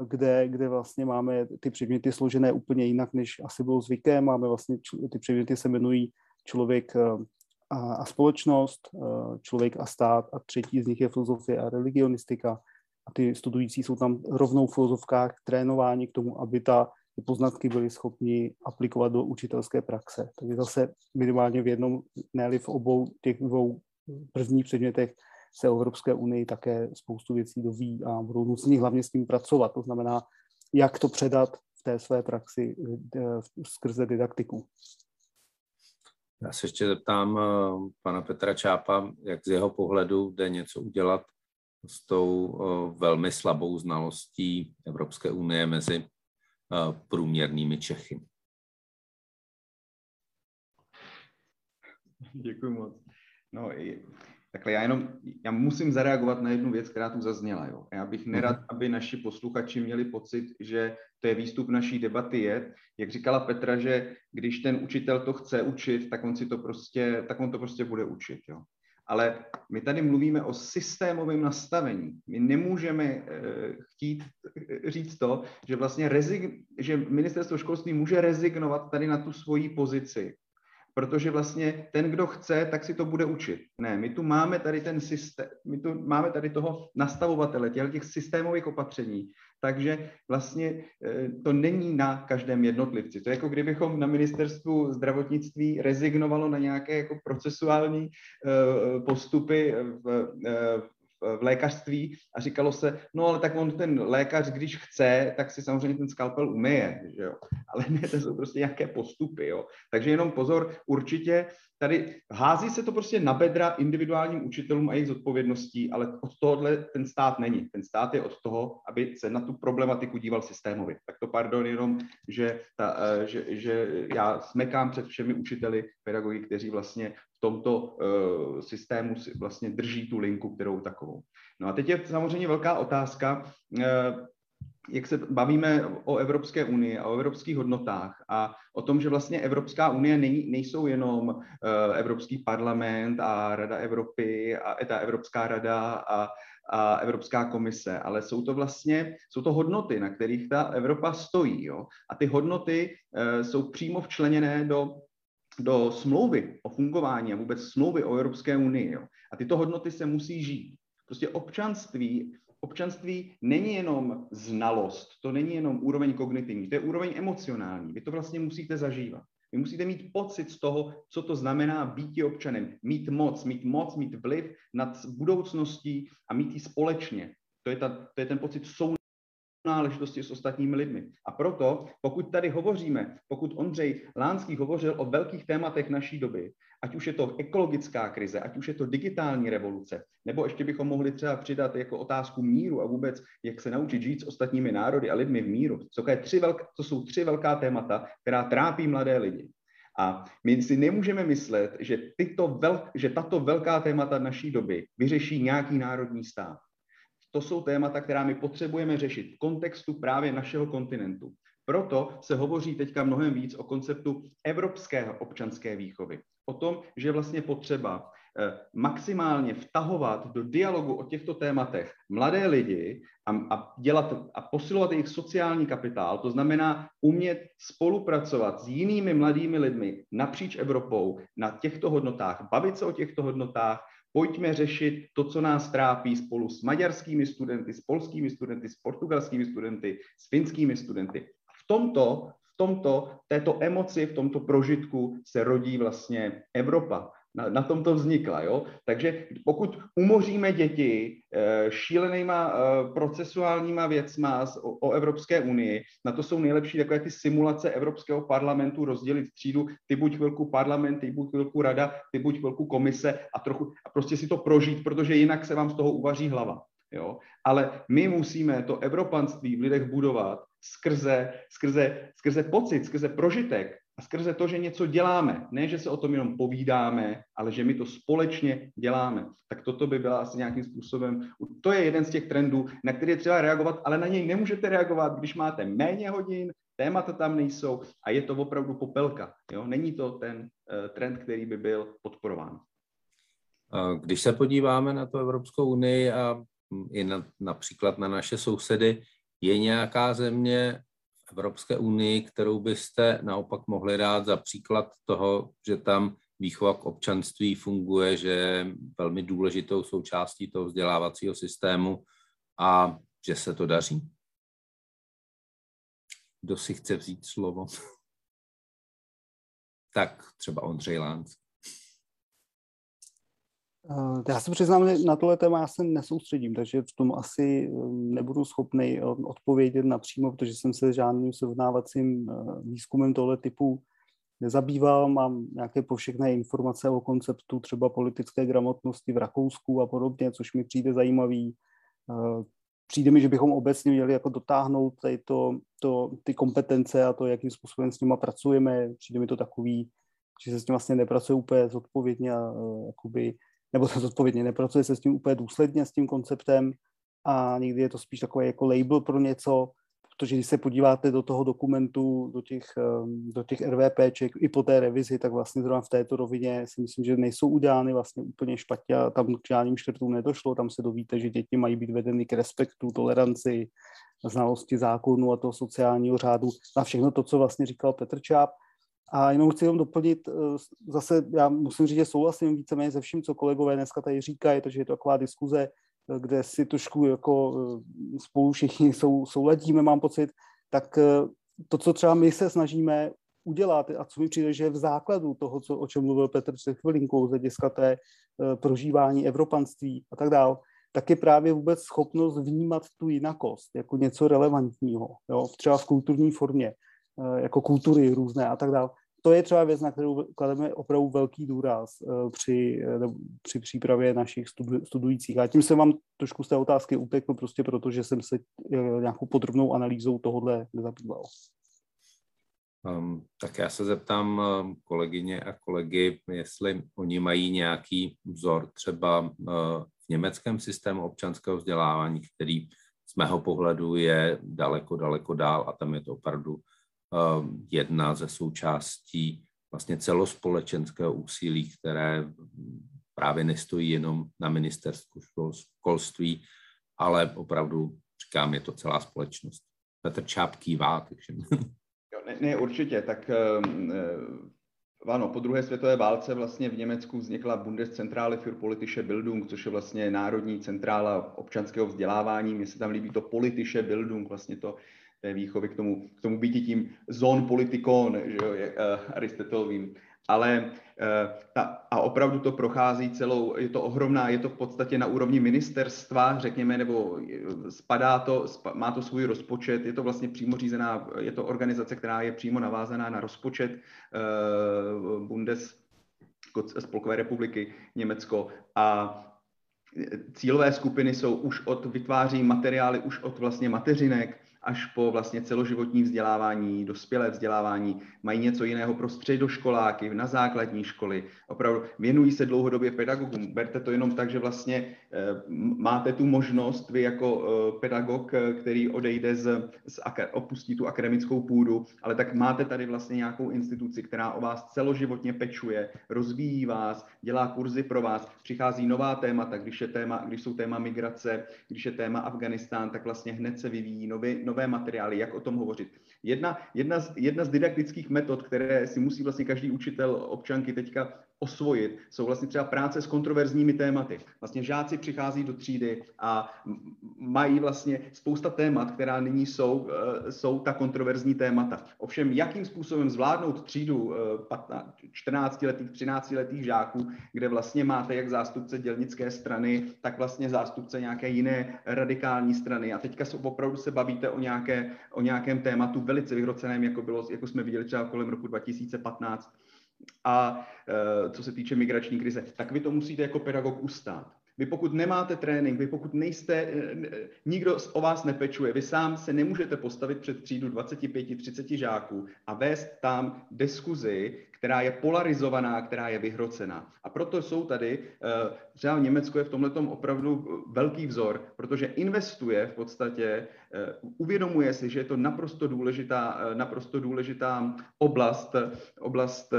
kde, kde vlastně máme ty předměty složené úplně jinak, než asi bylo zvykem. Máme vlastně, ty předměty se jmenují člověk eh, a, a společnost, eh, člověk a stát a třetí z nich je filozofie a religionistika. A ty studující jsou tam rovnou v filozofkách trénováni k tomu, aby ta ty poznatky byli schopni aplikovat do učitelské praxe. Takže zase minimálně v jednom, ne v obou těch dvou prvních předmětech se o Evropské unii také spoustu věcí doví a budou nuceni hlavně s tím pracovat. To znamená, jak to předat v té své praxi eh, skrze didaktiku. Já se ještě zeptám eh, pana Petra Čápa, jak z jeho pohledu jde něco udělat s tou eh, velmi slabou znalostí Evropské unie mezi průměrnými Čechy. Děkuji moc. No, Takhle já jenom, já musím zareagovat na jednu věc, která tu zazněla. Jo. Já bych nerad, mhm. aby naši posluchači měli pocit, že to je výstup naší debaty je, jak říkala Petra, že když ten učitel to chce učit, tak on si to prostě, tak on to prostě bude učit. Jo. Ale my tady mluvíme o systémovém nastavení. My nemůžeme e, chtít eh, říct to, že vlastně rezign, že ministerstvo školství může rezignovat tady na tu svoji pozici protože vlastně ten, kdo chce, tak si to bude učit. Ne, my tu máme tady ten systém, my tu máme tady toho nastavovatele, těch, těch systémových opatření, takže vlastně eh, to není na každém jednotlivci. To je jako kdybychom na ministerstvu zdravotnictví rezignovalo na nějaké jako procesuální eh, postupy v, eh, v lékařství a říkalo se, no ale tak on ten lékař, když chce, tak si samozřejmě ten skalpel umyje, že jo. Ale ne, to jsou prostě nějaké postupy, jo. Takže jenom pozor, určitě tady hází se to prostě na bedra individuálním učitelům a jejich zodpovědností, ale od tohohle ten stát není. Ten stát je od toho, aby se na tu problematiku díval systémově. Tak to pardon jenom, že, ta, eh, že, že já smekám před všemi učiteli, pedagogy, kteří vlastně v tomto uh, systému si vlastně drží tu linku, kterou takovou. No a teď je samozřejmě velká otázka, uh, jak se bavíme o Evropské unii a o evropských hodnotách a o tom, že vlastně Evropská unie není, nejsou jenom uh, Evropský parlament a Rada Evropy a ta Evropská rada a, a Evropská komise, ale jsou to vlastně, jsou to hodnoty, na kterých ta Evropa stojí. Jo? A ty hodnoty uh, jsou přímo včleněné do do smlouvy o fungování a vůbec smlouvy o Evropské unii. Jo. A tyto hodnoty se musí žít. Prostě občanství občanství není jenom znalost, to není jenom úroveň kognitivní, to je úroveň emocionální. Vy to vlastně musíte zažívat. Vy musíte mít pocit z toho, co to znamená být občanem, mít moc, mít moc, mít vliv nad budoucností a mít ji společně. To je, ta, to je ten pocit sou náležitosti s ostatními lidmi. A proto, pokud tady hovoříme, pokud Ondřej Lánský hovořil o velkých tématech naší doby, ať už je to ekologická krize, ať už je to digitální revoluce, nebo ještě bychom mohli třeba přidat jako otázku míru a vůbec, jak se naučit žít s ostatními národy a lidmi v míru. To, je tři velká, to jsou tři velká témata, která trápí mladé lidi. A my si nemůžeme myslet, že, tyto vel, že tato velká témata naší doby vyřeší nějaký národní stát to jsou témata, která my potřebujeme řešit v kontextu právě našeho kontinentu. Proto se hovoří teďka mnohem víc o konceptu evropské občanské výchovy. O tom, že vlastně potřeba eh, maximálně vtahovat do dialogu o těchto tématech mladé lidi a, a, dělat, a posilovat jejich sociální kapitál, to znamená umět spolupracovat s jinými mladými lidmi napříč Evropou na těchto hodnotách, bavit se o těchto hodnotách, pojďme řešit to, co nás trápí spolu s maďarskými studenty, s polskými studenty, s portugalskými studenty, s finskými studenty. V tomto, v tomto, této emoci, v tomto prožitku se rodí vlastně Evropa na, na tom to vznikla. Jo? Takže pokud umoříme děti e, šílenýma e, procesuálníma věcma o, o Evropské unii, na to jsou nejlepší takové ty simulace Evropského parlamentu, rozdělit třídu, ty buď chvilku parlament, ty buď chvilku rada, ty buď chvilku komise a trochu a prostě si to prožít, protože jinak se vám z toho uvaří hlava. Jo? Ale my musíme to evropanství v lidech budovat skrze, skrze, skrze pocit, skrze prožitek, a skrze to, že něco děláme, ne, že se o tom jenom povídáme, ale že my to společně děláme, tak toto by byla asi nějakým způsobem, to je jeden z těch trendů, na který je třeba reagovat, ale na něj nemůžete reagovat, když máte méně hodin, témata tam nejsou a je to opravdu popelka. Jo? Není to ten uh, trend, který by byl podporován. Když se podíváme na tu Evropskou unii a i na, například na naše sousedy, je nějaká země Evropské unii, kterou byste naopak mohli dát za příklad toho, že tam výchova k občanství funguje, že je velmi důležitou součástí toho vzdělávacího systému a že se to daří? Kdo si chce vzít slovo? tak třeba Ondřej Lánc. Eh, já se přiznám, že na tohle téma já se nesoustředím, takže v tom asi eh, nebudu schopný eh, odpovědět napřímo, protože jsem se žádným srovnávacím výzkumem tohle typu nezabýval. Mám nějaké povšechné informace o konceptu třeba politické gramotnosti v Rakousku a podobně, což mi přijde zajímavý. Přijde mi, že bychom obecně měli jako dotáhnout tady to, to, ty kompetence a to, jakým způsobem s nima pracujeme. Přijde mi to takový, že se s tím vlastně nepracuje úplně zodpovědně a jakoby nebo to zodpovědně nepracuje se s tím úplně důsledně, s tím konceptem. A někdy je to spíš takový jako label pro něco, protože když se podíváte do toho dokumentu, do těch, ehm, do těch RVPček i po té revizi, tak vlastně zrovna v této rovině si myslím, že nejsou udělány vlastně úplně špatně a tam k žádným škrtům nedošlo, tam se dovíte, že děti mají být vedeny k respektu, toleranci, znalosti zákonu a toho sociálního řádu. A všechno to, co vlastně říkal Petr Čáp, a jenom chci jenom doplnit, eh, zase já musím říct, že souhlasím víceméně se vším, co kolegové dneska tady říkají, takže je to taková diskuze, eh, kde si trošku jako eh, spolu všichni sou, souladíme, mám pocit, tak to, co třeba my se snažíme udělat a co mi přijde, že je v základu toho, co, o čem mluvil Petr před chvilinkou, z hlediska té prožívání evropanství a tak dále, tak je právě vůbec schopnost vnímat tu jinakost jako něco relevantního, jo, třeba v kulturní formě, jako kultury různé a tak dále to je třeba věc, na kterou klademe opravdu velký důraz uh, při, uh, při přípravě našich studu, studujících. A tím jsem vám trošku z té otázky upekl, prostě proto, že jsem se uh, nějakou podrobnou analýzou tohohle nezabýval. Um, tak já se zeptám um, kolegyně a kolegy, jestli oni mají nějaký vzor třeba v německém systému občanského vzdělávání, který z mého pohledu je daleko, daleko dál a tam je to opravdu jedna ze součástí vlastně celospolečenského úsilí, které právě nestojí jenom na ministerstvu školství, ale opravdu, říkám, je to celá společnost. Petr Čáp kývá, takže... Ne, ne, určitě, tak um, eh, ano, po druhé světové válce vlastně v Německu vznikla Bundeszentrale für politische Bildung, což je vlastně národní centrála občanského vzdělávání. Mně se tam líbí to politische Bildung, vlastně to té výchovy k tomu, k tomu být tím zón politikon, že jo, je, uh, Aristotelovým. Ale uh, ta, a opravdu to prochází celou, je to ohromná, je to v podstatě na úrovni ministerstva, řekněme, nebo spadá to, spa, má to svůj rozpočet, je to vlastně přímo řízená, je to organizace, která je přímo navázaná na rozpočet uh, Bundes Spolkové republiky Německo a cílové skupiny jsou už od, vytváří materiály už od vlastně mateřinek, až po vlastně celoživotní vzdělávání, dospělé vzdělávání, mají něco jiného pro středoškoláky, na základní školy. Opravdu věnují se dlouhodobě pedagogům. Berte to jenom tak, že vlastně eh, máte tu možnost, vy jako eh, pedagog, eh, který odejde z, z opustí tu akademickou půdu, ale tak máte tady vlastně nějakou instituci, která o vás celoživotně pečuje, rozvíjí vás, dělá kurzy pro vás, přichází nová témata, když, je téma, když jsou téma migrace, když je téma Afganistán, tak vlastně hned se vyvíjí nový, nové materiály, jak o tom hovořit. Jedna, jedna, z, jedna z didaktických metod, které si musí vlastně každý učitel občanky teďka osvojit, jsou vlastně třeba práce s kontroverzními tématy. Vlastně žáci přichází do třídy a mají vlastně spousta témat, která nyní jsou, eh, jsou ta kontroverzní témata. Ovšem, jakým způsobem zvládnout třídu 14-letých, eh, 13-letých žáků, kde vlastně máte jak zástupce dělnické strany, tak vlastně zástupce nějaké jiné radikální strany. A teďka se, opravdu se bavíte o, nějaké, o nějakém tématu velice vyhroceném, jako, bylo, jako jsme viděli třeba kolem roku 2015 a e, co se týče migrační krize, tak vy to musíte jako pedagog ustát. Vy pokud nemáte trénink, vy pokud nejste, e, nikdo o vás nepečuje, vy sám se nemůžete postavit před třídu 25-30 žáků a vést tam diskuzi, která je polarizovaná, která je vyhrocená. A proto jsou tady, eh, třeba Německo je v tomhle opravdu velký vzor, protože investuje v podstatě, eh, uvědomuje si, že je to naprosto důležitá, eh, naprosto důležitá oblast, oblast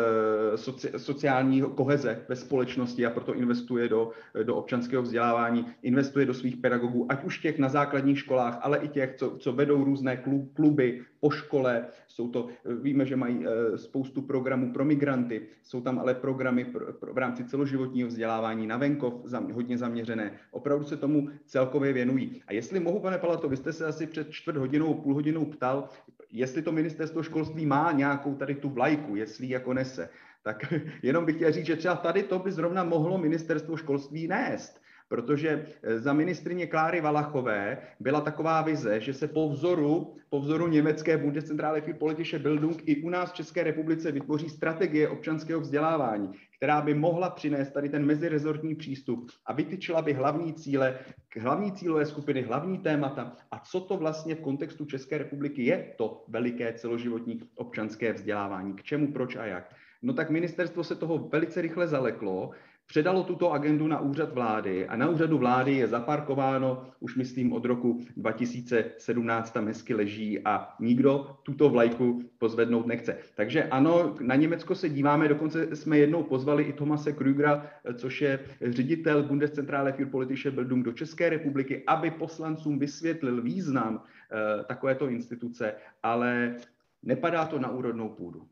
soci, sociální koheze ve společnosti a proto investuje do, do občanského vzdělávání, investuje do svých pedagogů, ať už těch na základních školách, ale i těch, co, co vedou různé kluby, po škole, jsou to, víme, že mají eh, spoustu programů pro migranty, jsou tam ale programy pro, pro, v rámci celoživotního vzdělávání na venkov, zam, hodně zaměřené. Opravdu se tomu celkově věnují. A jestli mohu, pane Palato, vy jste se asi před čtvrt hodinou, půl hodinou ptal, jestli to ministerstvo školství má nějakou tady tu vlajku, jestli jako nese. Tak jenom bych chtěl říct, že třeba tady to by zrovna mohlo ministerstvo školství nést protože eh, za ministrině Kláry Valachové byla taková vize, že se po vzoru, po vzoru německé Bundeszentrale für politische Bildung i u nás v České republice vytvoří strategie občanského vzdělávání, která by mohla přinést tady ten mezirezortní přístup a vytyčila by hlavní cíle, hlavní cílové skupiny, hlavní témata a co to vlastně v kontextu České republiky je to veliké celoživotní občanské vzdělávání, k čemu, proč a jak. No tak ministerstvo se toho velice rychle zaleklo, předalo tuto agendu na úřad vlády a na úřadu vlády je zaparkováno, už myslím od roku 2017 tam hezky leží a nikdo tuto vlajku pozvednout nechce. Takže ano, na Německo se díváme, dokonce jsme jednou pozvali i Tomase Krügera, což je ředitel Bundeszentrale für politische Bildung do České republiky, aby poslancům vysvětlil význam uh, takovéto instituce, ale nepadá to na úrodnou půdu.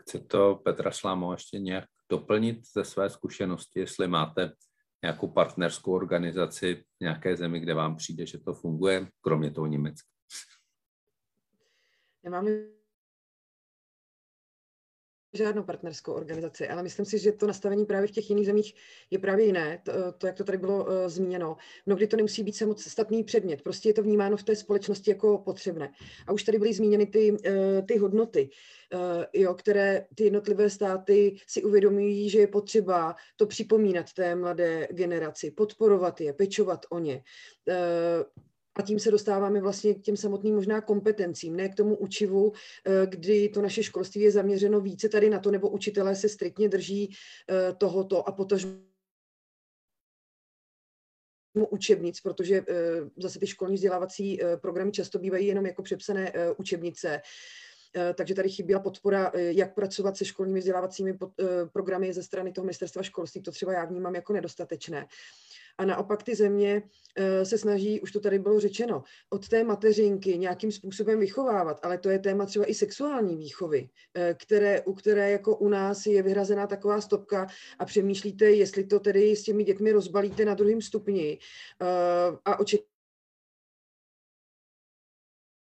Chce to Petra Šlámo ještě nějak doplnit ze své zkušenosti, jestli máte nějakou partnerskou organizaci v nějaké zemi, kde vám přijde, že to funguje, kromě toho Německa. Nemáme žádnou partnerskou organizaci, ale myslím si, že to nastavení právě v těch jiných zemích je právě jiné, to, to jak to tady bylo uh, zmíněno. Mnohdy to nemusí být samostatný předmět, prostě je to vnímáno v té společnosti jako potřebné. A už tady byly zmíněny ty, uh, ty hodnoty, uh, jo, které ty jednotlivé státy si uvědomují, že je potřeba to připomínat té mladé generaci, podporovat je, pečovat o ně. Uh, a tím se dostáváme vlastně k těm samotným možná kompetencím, ne k tomu učivu, eh, kdy to naše školství je zaměřeno více tady na to, nebo učitelé se striktně drží eh, tohoto a potažmo učebnic, protože eh, zase ty školní vzdělávací programy často bývají jenom jako přepsané učebnice. Takže tady chyběla podpora, jak pracovat se školními vzdělávacími programy ze strany toho ministerstva školství. To třeba já vnímám jako nedostatečné. A naopak ty země eh, se snaží, už to tady bylo řečeno, od té mateřinky nějakým způsobem vychovávat, ale to je téma třeba i sexuální výchovy, eh, které, u které jako u nás je vyhrazená taková stopka a přemýšlíte, jestli to tedy s těmi dětmi rozbalíte na druhém stupni eh, a očekáváte,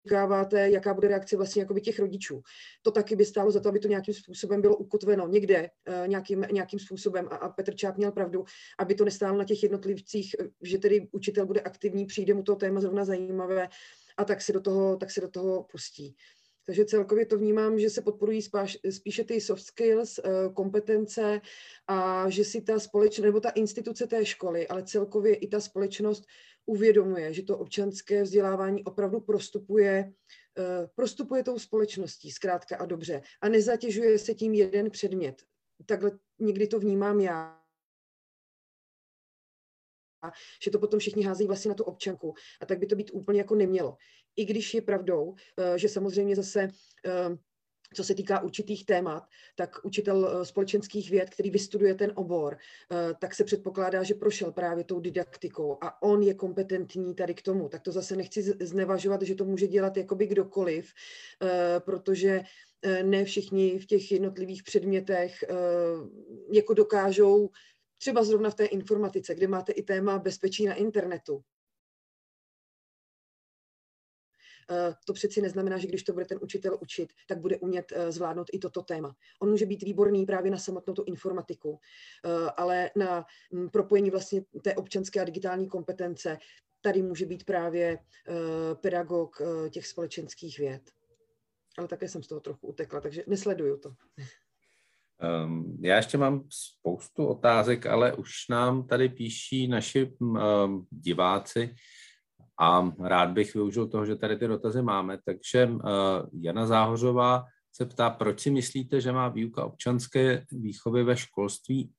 očekáváte, jaká bude reakce vlastně jakoby těch rodičů. To taky by stálo za to, aby to nějakým způsobem bylo ukotveno někde, uh, nějakým, nějakým způsobem. A, a Petr Čáp měl pravdu, aby to nestálo na těch jednotlivcích, že tedy učitel bude aktivní, přijde mu to téma zrovna zajímavé a tak se do toho, tak se do toho pustí. Takže celkově to vnímám, že se podporují spáš, spíše ty soft skills, eh, kompetence a že si ta společnost, nebo ta instituce té školy, ale celkově i ta společnost uvědomuje, že to občanské vzdělávání opravdu prostupuje, eh, prostupuje tou společností, zkrátka a dobře. A nezatěžuje se tím jeden předmět. Takhle někdy to vnímám já že to potom všichni házejí vlastně na tu občanku. A tak by to být úplně jako nemělo. I když je pravdou, eh, že samozřejmě zase eh, co se týká určitých témat, tak učitel eh, společenských věd, který vystuduje ten obor, tak se předpokládá, že prošel právě tou didaktikou a on je kompetentní tady k tomu. Tak to zase nechci znevažovat, že to může dělat jakoby kdokoliv, protože ne všichni v těch jednotlivých předmětech jako dokážou třeba zrovna v té informatice, kde máte i téma bezpečí na internetu. To přeci neznamená, že když to bude ten učitel učit, tak bude umět eh, zvládnout i toto téma. On může být výborný právě na samotnou tu informatiku, eh, ale na hm, propojení vlastně té občanské a digitální kompetence tady může být právě pedagog těch společenských věd. Ale také jsem z toho trochu utekla, takže nesleduju to. Um, já ještě mám spoustu otázek, ale už nám tady píší naši um, diváci a rád bych využil toho, že tady ty dotazy máme. Takže uh, Jana Záhořová se ptá, proč si myslíte, že má výuka občanské výchovy ve školství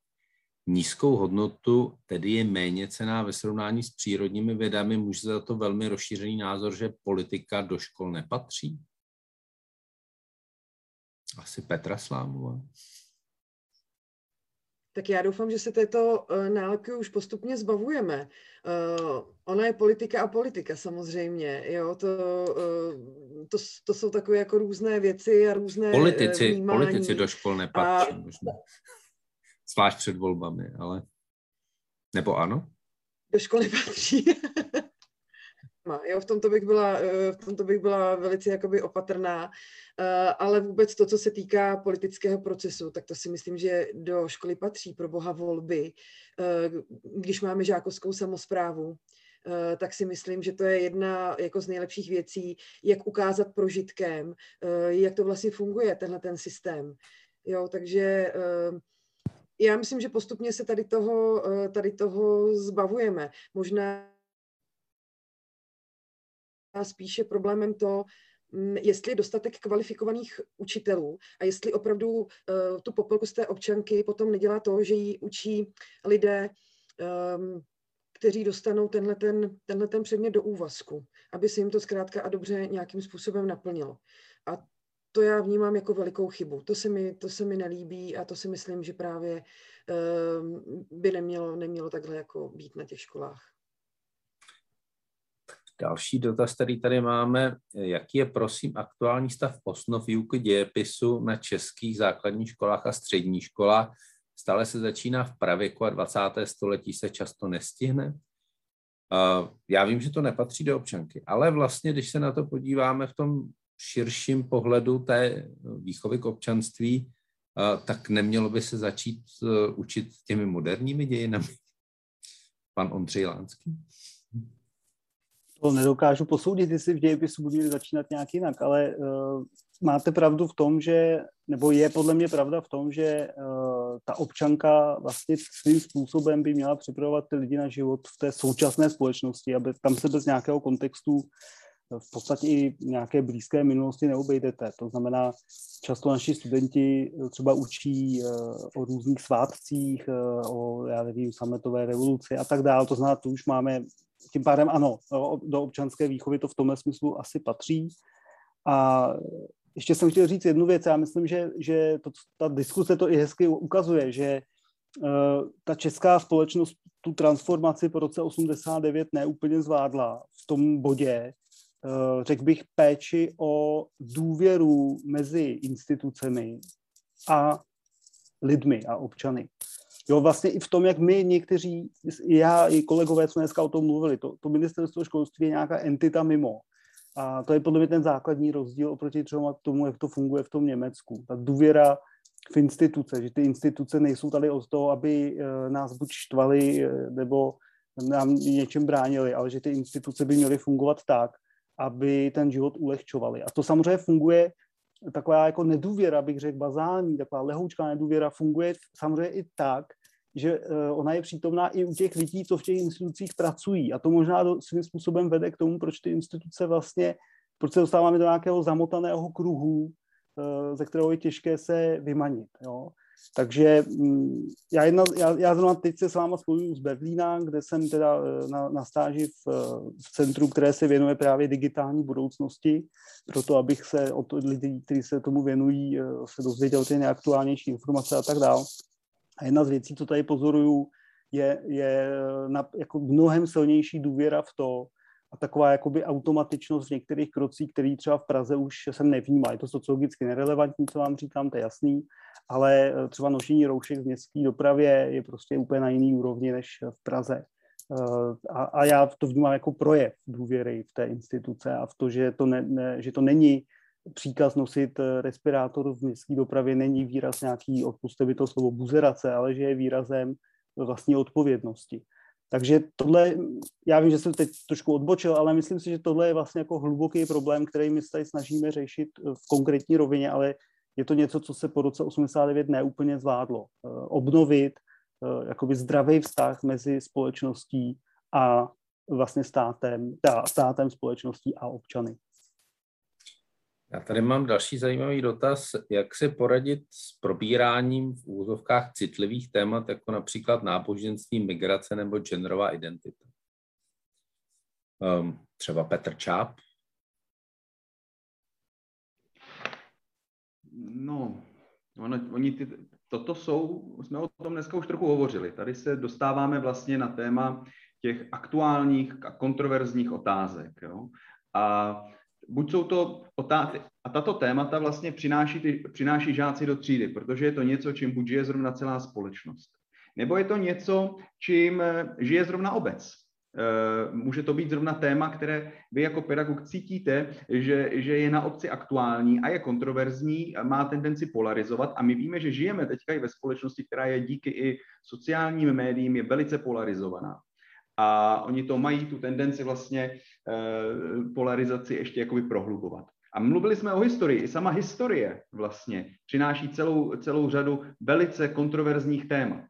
nízkou hodnotu, tedy je méně cená ve srovnání s přírodními vědami. Může za to velmi rozšířený názor, že politika do škol nepatří? Asi Petra Slámová tak já doufám, že se této uh, nálepky už postupně zbavujeme. Uh, ona je politika a politika samozřejmě, jo, to, uh, to, to jsou takové jako různé věci a různé Politici, vnímání. politici do škol nepatří, a... možná. Zvlášť před volbami, ale... Nebo ano? Do školy patří. Jo, v tomto bych byla, v tomto bych byla velice jakoby opatrná. Eh, ale vůbec to, co se týká politického procesu, tak to si myslím, že do školy patří pro boha volby. Eh, když máme žákovskou samozprávu, eh, tak si myslím, že to je jedna jako z nejlepších věcí, jak ukázat prožitkem, jak to vlastně funguje, tenhle ten systém. Jo, takže já myslím, že postupně se tady toho, tady toho zbavujeme. Možná spíše problémem to, Mm, jestli je dostatek kvalifikovaných učitelů a jestli opravdu uh, tu popelku z té občanky potom nedělá to, že ji učí lidé, um, kteří dostanou tenhle ten, tenhle ten předmět do úvazku, aby se jim to zkrátka a dobře nějakým způsobem naplnilo. A to já vnímám jako velikou chybu. To se mi, to se mi nelíbí a to si myslím, že právě um, by nemělo, nemělo takhle jako být na těch školách. Další dotaz, který tady máme, jaký je prosím aktuální stav osnov výuky dějepisu na českých základních školách a středních školách? Stále se začíná v pravěku a 20. století se často nestihne? Já vím, že to nepatří do občanky, ale vlastně, když se na to podíváme v tom širším pohledu té výchovy k občanství, tak nemělo by se začít učit těmi moderními dějinami? Pan Ondřej Lánský? To nedokážu posoudit, jestli v dějepisu budou začínat nějak jinak, ale uh, máte pravdu v tom, že, nebo je podle mě pravda v tom, že uh, ta občanka vlastně svým způsobem by měla připravovat ty lidi na život v té současné společnosti, aby tam se bez nějakého kontextu v podstatě i nějaké blízké minulosti neobejdete. To znamená, často naši studenti třeba učí o různých svátcích, o, já nevím, sametové revoluci a tak dále. To znamená, tu už máme tím pádem ano, do občanské výchovy to v tomhle smyslu asi patří. A ještě jsem chtěl říct jednu věc. Já myslím, že, že to, ta diskuse to i hezky ukazuje, že uh, ta česká společnost tu transformaci po roce 89 neúplně zvládla v tom bodě, uh, řekl bych, péči o důvěru mezi institucemi a lidmi a občany. Jo, vlastně i v tom, jak my někteří, já i kolegové jsme dneska o tom mluvili, to, to ministerstvo školství je nějaká entita mimo. A to je podle mě ten základní rozdíl oproti třeba tomu, jak to funguje v tom Německu. Ta důvěra v instituce, že ty instituce nejsou tady od toho, aby eh, nás buď štvali eh, nebo nám něčem bránili, ale že ty instituce by měly fungovat tak, aby ten život ulehčovali. A to samozřejmě funguje taková jako nedůvěra, bych řekl, bazální, taková lehoučká nedůvěra funguje samozřejmě i tak, že eh, ona je přítomná i u těch lidí, co v těch institucích pracují. A to možná do, svým způsobem vede k tomu, proč ty instituce vlastně, proč se dostáváme do nějakého zamotaného kruhu, eh, ze kterého je těžké se vymanit. Jo. Takže mm, já, jedna, já, já zrovna teď se s váma spojuju z Berlína, kde jsem teda eh, na, na stáži v, v centru, které se věnuje právě digitální budoucnosti, proto abych se od lidí, kteří se tomu věnují, se dozvěděl ty nejaktuálnější informace a tak dále. A jedna z věcí, co tady pozoruju, je, je na, jako mnohem silnější důvěra v to a taková jakoby automatičnost v některých krocích, který třeba v Praze už jsem nevnímal. Je to sociologicky nerelevantní, co vám říkám, to je jasný, ale eh, třeba nošení roušek v městské dopravě je prostě úplně na jiný úrovni než v Praze. Eh, a, a já to vnímám jako projev důvěry v té instituce a v to, že to, ne, ne, že to není příkaz nosit eh, respirátor v městské dopravě není výraz nějaký, odpuste by to slovo, buzerace, ale že je výrazem vlastní odpovědnosti. Takže tohle, já vím, že jsem teď trošku odbočil, ale myslím si, že tohle je vlastně jako hluboký problém, který my se tady snažíme řešit eh, v konkrétní rovině, ale je to něco, co se po roce 89 neúplně zvládlo. Eh, obnovit jakoby zdravý vztah mezi společností a vlastně státem, státem, společností a občany. Já tady mám další zajímavý dotaz, jak se poradit s probíráním v úzovkách citlivých témat, jako například náboženství, migrace nebo genderová identita. Um, třeba Petr Čáp. No, ono, oni ty, toto jsou, jsme o tom dneska už trochu hovořili. Tady se dostáváme vlastně na téma těch aktuálních a kontroverzních otázek. Jo? A buď jsou to otázky, a tato témata vlastně přináší, ty, přináší žáci do třídy, protože je to něco, čím buď žije zrovna celá společnost, nebo je to něco, čím eh, žije zrovna obec. Eh, může to být zrovna téma, které vy jako pedagog cítíte, že, že je na obci aktuální a je kontroverzní, má tendenci polarizovat. A my víme, že žijeme teďka i ve společnosti, která je díky i sociálním médiím je velice polarizovaná a oni to mají tu tendenci vlastně eh, polarizaci ještě jakoby prohlubovat. A mluvili jsme o historii. I sama historie vlastně přináší celou, celou řadu velice kontroverzních témat.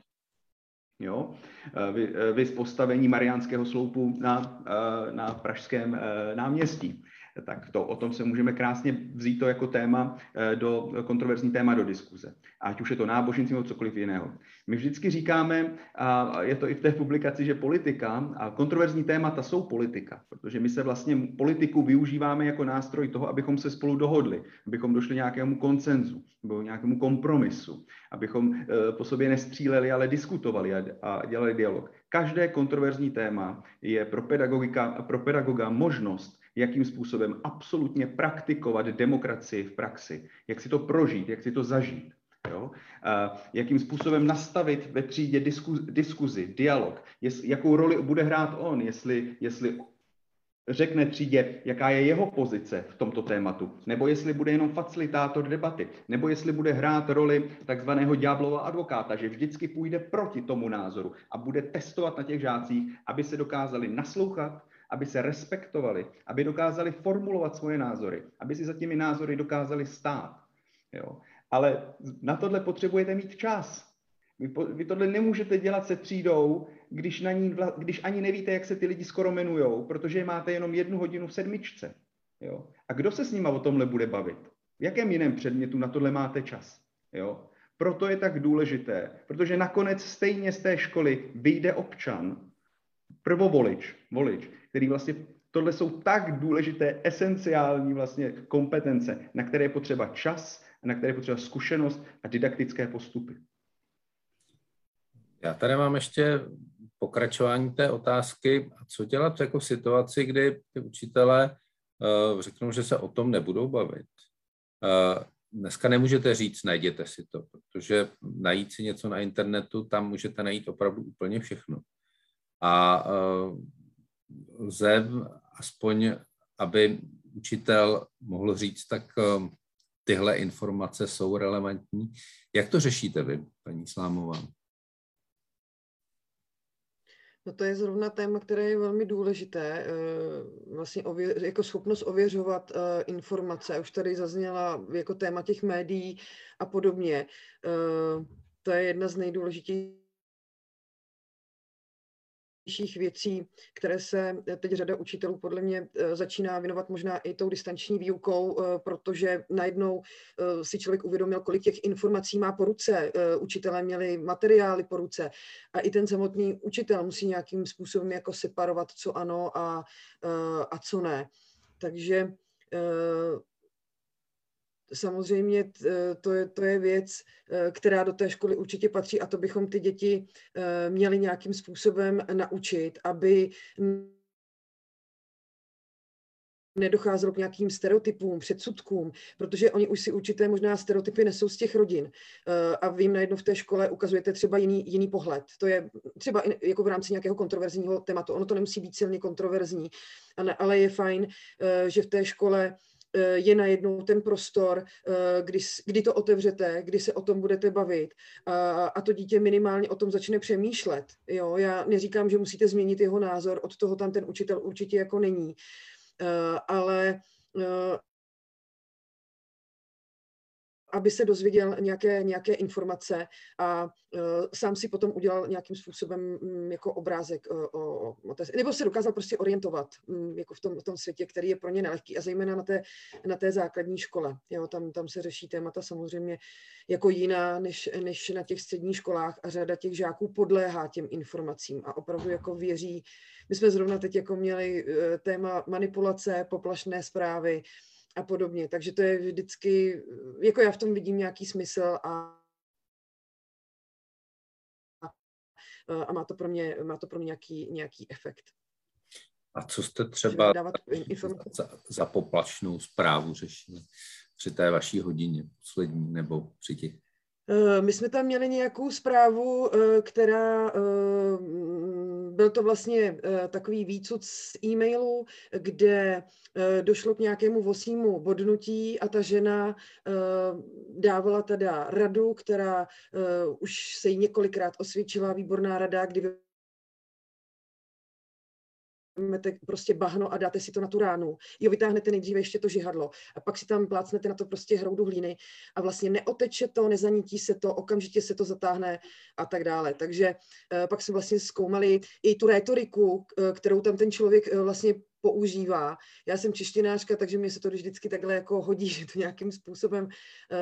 Jo? Eh, vy, eh, vy z postavení Mariánského sloupu na, na pražském náměstí tak to, o tom se můžeme krásně vzít to jako téma, eh, do kontroverzní téma do diskuze. Ať už je to náboženství nebo cokoliv jiného. My vždycky říkáme, a je to i v té publikaci, že politika a kontroverzní témata jsou politika, protože my se vlastně politiku využíváme jako nástroj toho, abychom se spolu dohodli, abychom došli nějakému koncenzu nebo nějakému kompromisu, abychom eh, po sobě nestříleli, ale diskutovali a dělali dialog. Každé kontroverzní téma je pro, pedagogika, pro pedagoga možnost jakým způsobem absolutně praktikovat demokracii v praxi, jak si to prožít, jak si to zažít. Jo? A jakým způsobem nastavit ve třídě disku, diskuzi, dialog, jest, jakou roli bude hrát on, jestli, jestli řekne třídě, jaká je jeho pozice v tomto tématu, nebo jestli bude jenom facilitátor debaty, nebo jestli bude hrát roli takzvaného ďáblova advokáta, že vždycky půjde proti tomu názoru a bude testovat na těch žácích, aby se dokázali naslouchat, aby se respektovali, aby dokázali formulovat svoje názory, aby si za těmi názory dokázali stát. Jo. Ale na tohle potřebujete mít čas. Vy, po, vy tohle nemůžete dělat se třídou, když, na ní vla, když ani nevíte, jak se ty lidi skoro jmenujou, protože máte jenom jednu hodinu v sedmičce. Jo? A kdo se s nima o tomhle bude bavit? V jakém jiném předmětu na tohle máte čas? Jo? Proto je tak důležité, protože nakonec stejně z té školy vyjde občan, prvovolič, volič, který vlastně tohle jsou tak důležité, esenciální vlastně kompetence, na které je potřeba čas, na které je potřeba zkušenost a didaktické postupy. Já tady mám ještě pokračování té otázky, co dělat jako v situaci, kdy ty učitelé uh, řeknou, že se o tom nebudou bavit. Uh, dneska nemůžete říct, najděte si to, protože najít si něco na internetu, tam můžete najít opravdu úplně všechno. A uh, lze aspoň, aby učitel mohl říct, tak uh, tyhle informace jsou relevantní. Jak to řešíte vy, paní Slámová? No to je zrovna téma, které je velmi důležité, eh, vlastně ově, jako schopnost ověřovat informace. Už tady zazněla jako téma těch médií a podobně. To je jedna z nejdůležitějších nejzajímavějších věcí, které se teď řada učitelů podle mě eh, začíná věnovat možná i tou distanční výukou, eh, protože najednou eh, si člověk uvědomil, kolik těch informací má po ruce. Učitelé měli materiály po ruce a i ten samotný učitel musí nějakým způsobem jako separovat, co ano a, a co ne. Takže samozřejmě to je, to je věc, eh, která do té školy určitě patří a to bychom ty děti eh, měli nějakým způsobem naučit, aby nedocházelo k nějakým stereotypům, předsudkům, protože oni už si určité možná stereotypy nesou z těch rodin a vy jim najednou v té škole ukazujete třeba jiný, jiný pohled. To je třeba jako v rámci nějakého kontroverzního tématu. Ono to nemusí být silně kontroverzní, ale je fajn, že v té škole je najednou ten prostor, eh, kdy, kdy to otevřete, kdy se o tom budete bavit a, a to dítě minimálně o tom začne přemýšlet. Jo? Já neříkám, že musíte změnit jeho názor, od toho tam ten učitel určitě jako není, eh, ale aby se dozvěděl nějaké, nějaké informace a uh, sám si potom udělal nějakým způsobem um, jako obrázek uh, o, o té, nebo se dokázal prostě orientovat um, jako v tom, v tom světě, který je pro ně nelehký a zejména na té, na té základní škole. Jo, tam, tam se řeší témata samozřejmě jako jiná než, než na těch středních školách a řada těch žáků podléhá těm informacím a opravdu jako věří. My jsme zrovna teď jako měli uh, téma manipulace, poplašné zprávy, a podobně. Takže to je vždycky, jako já v tom vidím nějaký smysl a a má to pro mě, má to pro mě nějaký, nějaký efekt. A co jste třeba za, za poplačnou zprávu řešili při té vaší hodině poslední nebo při těch Eh, my jsme tam měli nějakou zprávu, eh, která eh, byl to vlastně takový výcud z e-mailu, kde došlo k nějakému vosímu bodnutí a ta žena dávala teda radu, která už se jí několikrát osvědčila, výborná rada, kdy vezmete prostě bahno a dáte si to na tu ránu. Jo, vytáhnete nejdříve ještě to žihadlo a pak si tam plácnete na to prostě hroudu hlíny a vlastně neoteče to, nezanítí se to, okamžitě se to zatáhne a tak dále. Takže uh, pak jsme vlastně zkoumali i tu rétoriku, uh, kterou tam ten člověk uh, vlastně používá. Já jsem češtinářka, takže mi se to vždycky takhle jako hodí, že to nějakým způsobem,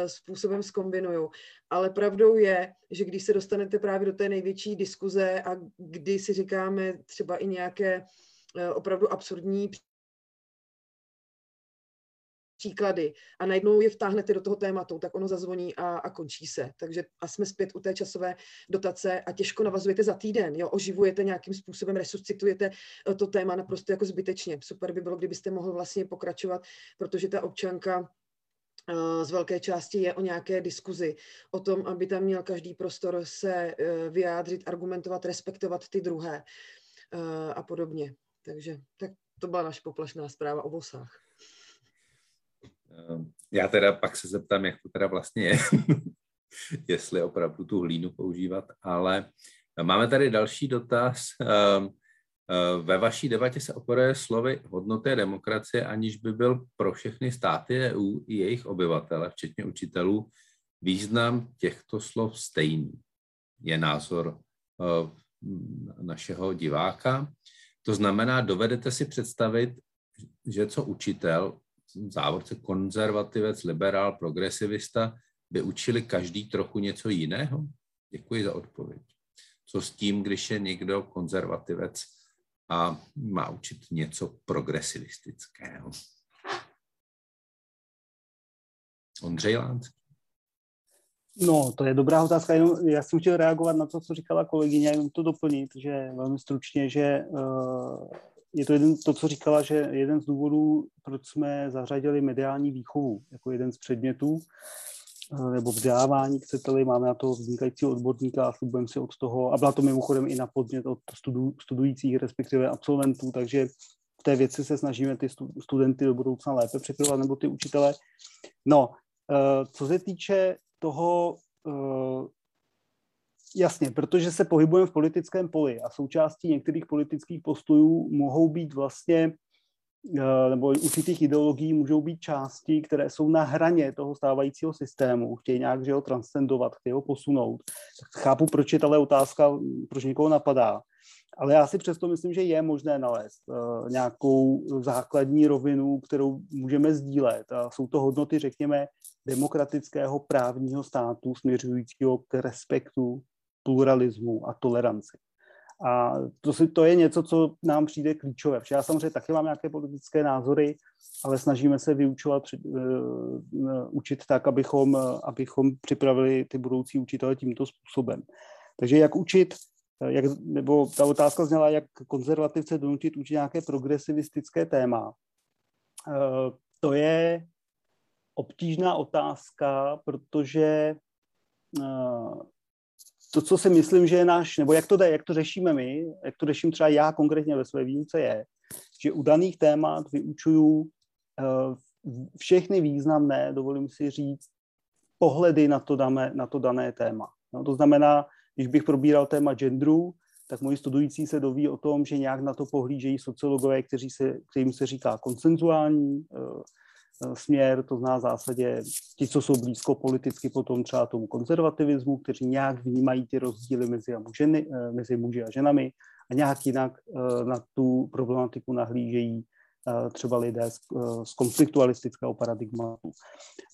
způsobem zkombinuju. Ale pravdou je, že když se dostanete právě do té největší diskuze a kdy si říkáme třeba i nějaké Eh, opravdu absurdní příklady a najednou je vtáhnete do toho tématu, tak ono zazvoní a, a končí se. Takže a jsme zpět u té časové dotace a těžko navazujete za týden, jo, oživujete nějakým způsobem, resuscitujete eh, to téma naprosto jako zbytečně. Super by bylo, kdybyste mohl vlastně pokračovat, protože ta občanka eh, z velké části je o nějaké diskuzi, o tom, aby tam měl každý prostor se vyjádřit, argumentovat, respektovat ty druhé a podobně. Takže tak to byla naše poplašná zpráva o vosách. Ehm, já teda pak se zeptám, jak to teda vlastně je, jestli opravdu tu hlínu používat, ale máme tady další dotaz. Ehm, Eh, ve vaší debatě se operuje slovy hodnoty demokracie, aniž by byl pro všechny státy EU i jejich obyvatele, včetně učitelů, význam těchto slov stejný. Je názor eh, našeho diváka. To znamená, dovedete si představit, že co učitel, závodce konzervativec, liberál, progresivista, by učili každý trochu něco jiného? Děkuji za odpověď. Co s tím, když je někdo konzervativec a má učit něco progresivistického. Ondřej Lánský. No, to je dobrá otázka. Jenom já jsem chtěl reagovat na to, co říkala kolegyně, jenom to doplnit, že velmi stručně, že uh, je to jeden, to, co říkala, že jeden z důvodů, proč jsme zařadili mediální výchovu jako jeden z předmětů, Eh, nebo vzdělávání, chcete-li, máme na to vznikajícího odborníka a slibujeme si od toho, a byla to mimochodem i na podnět od studu, studujících, respektive absolventů, takže v té věci se snažíme ty studenty do budoucna lépe připravovat, nebo ty učitele. No, eh, co se týče toho, eh, jasně, protože se pohybujeme v politickém poli a součástí některých politických postojů mohou být vlastně Eh, nebo určitých ideologií můžou být části, které jsou na hraně toho stávajícího systému, chtějí nějak že ho transcendovat, chtějí ho posunout. Chápu, proč je tahle otázka, proč někoho napadá. Ale já si přesto myslím, že je možné nalézt uh, nějakou základní rovinu, kterou můžeme sdílet. A jsou to hodnoty, řekněme, demokratického právního státu směřujícího k respektu, pluralismu a toleranci. A to, si, to je něco, co nám přijde klíčové. Já samozřejmě taky mám nějaké politické názory, ale snažíme se vyučovat, uh, učit tak, abychom, abychom připravili ty budoucí učitele tímto způsobem. Takže jak učit, jak, nebo ta otázka zněla, jak konzervativce donutit učit nějaké progresivistické téma. Uh, to je obtížná otázka, protože uh, to, co si myslím, že je náš, nebo jak to jde, jak to řešíme my, jak to řeším třeba já konkrétně ve své výuce, je, že u daných témat vyučuju všechny významné, dovolím si říct, pohledy na to, dané, na to dané téma. No, to znamená, když bych probíral téma genderu, tak moji studující se doví o tom, že nějak na to pohlížejí sociologové, kteří se, kterým se říká konsenzuální Eh, směr, to zná v zásadě ti, co jsou blízko politicky potom třeba tomu konzervativismu, kteří nějak vnímají ty rozdíly mezi, a ženy, eh, mezi muži a ženami a nějak jinak eh, na tu problematiku nahlížejí třeba lidé z, z konfliktualistického paradigmatu.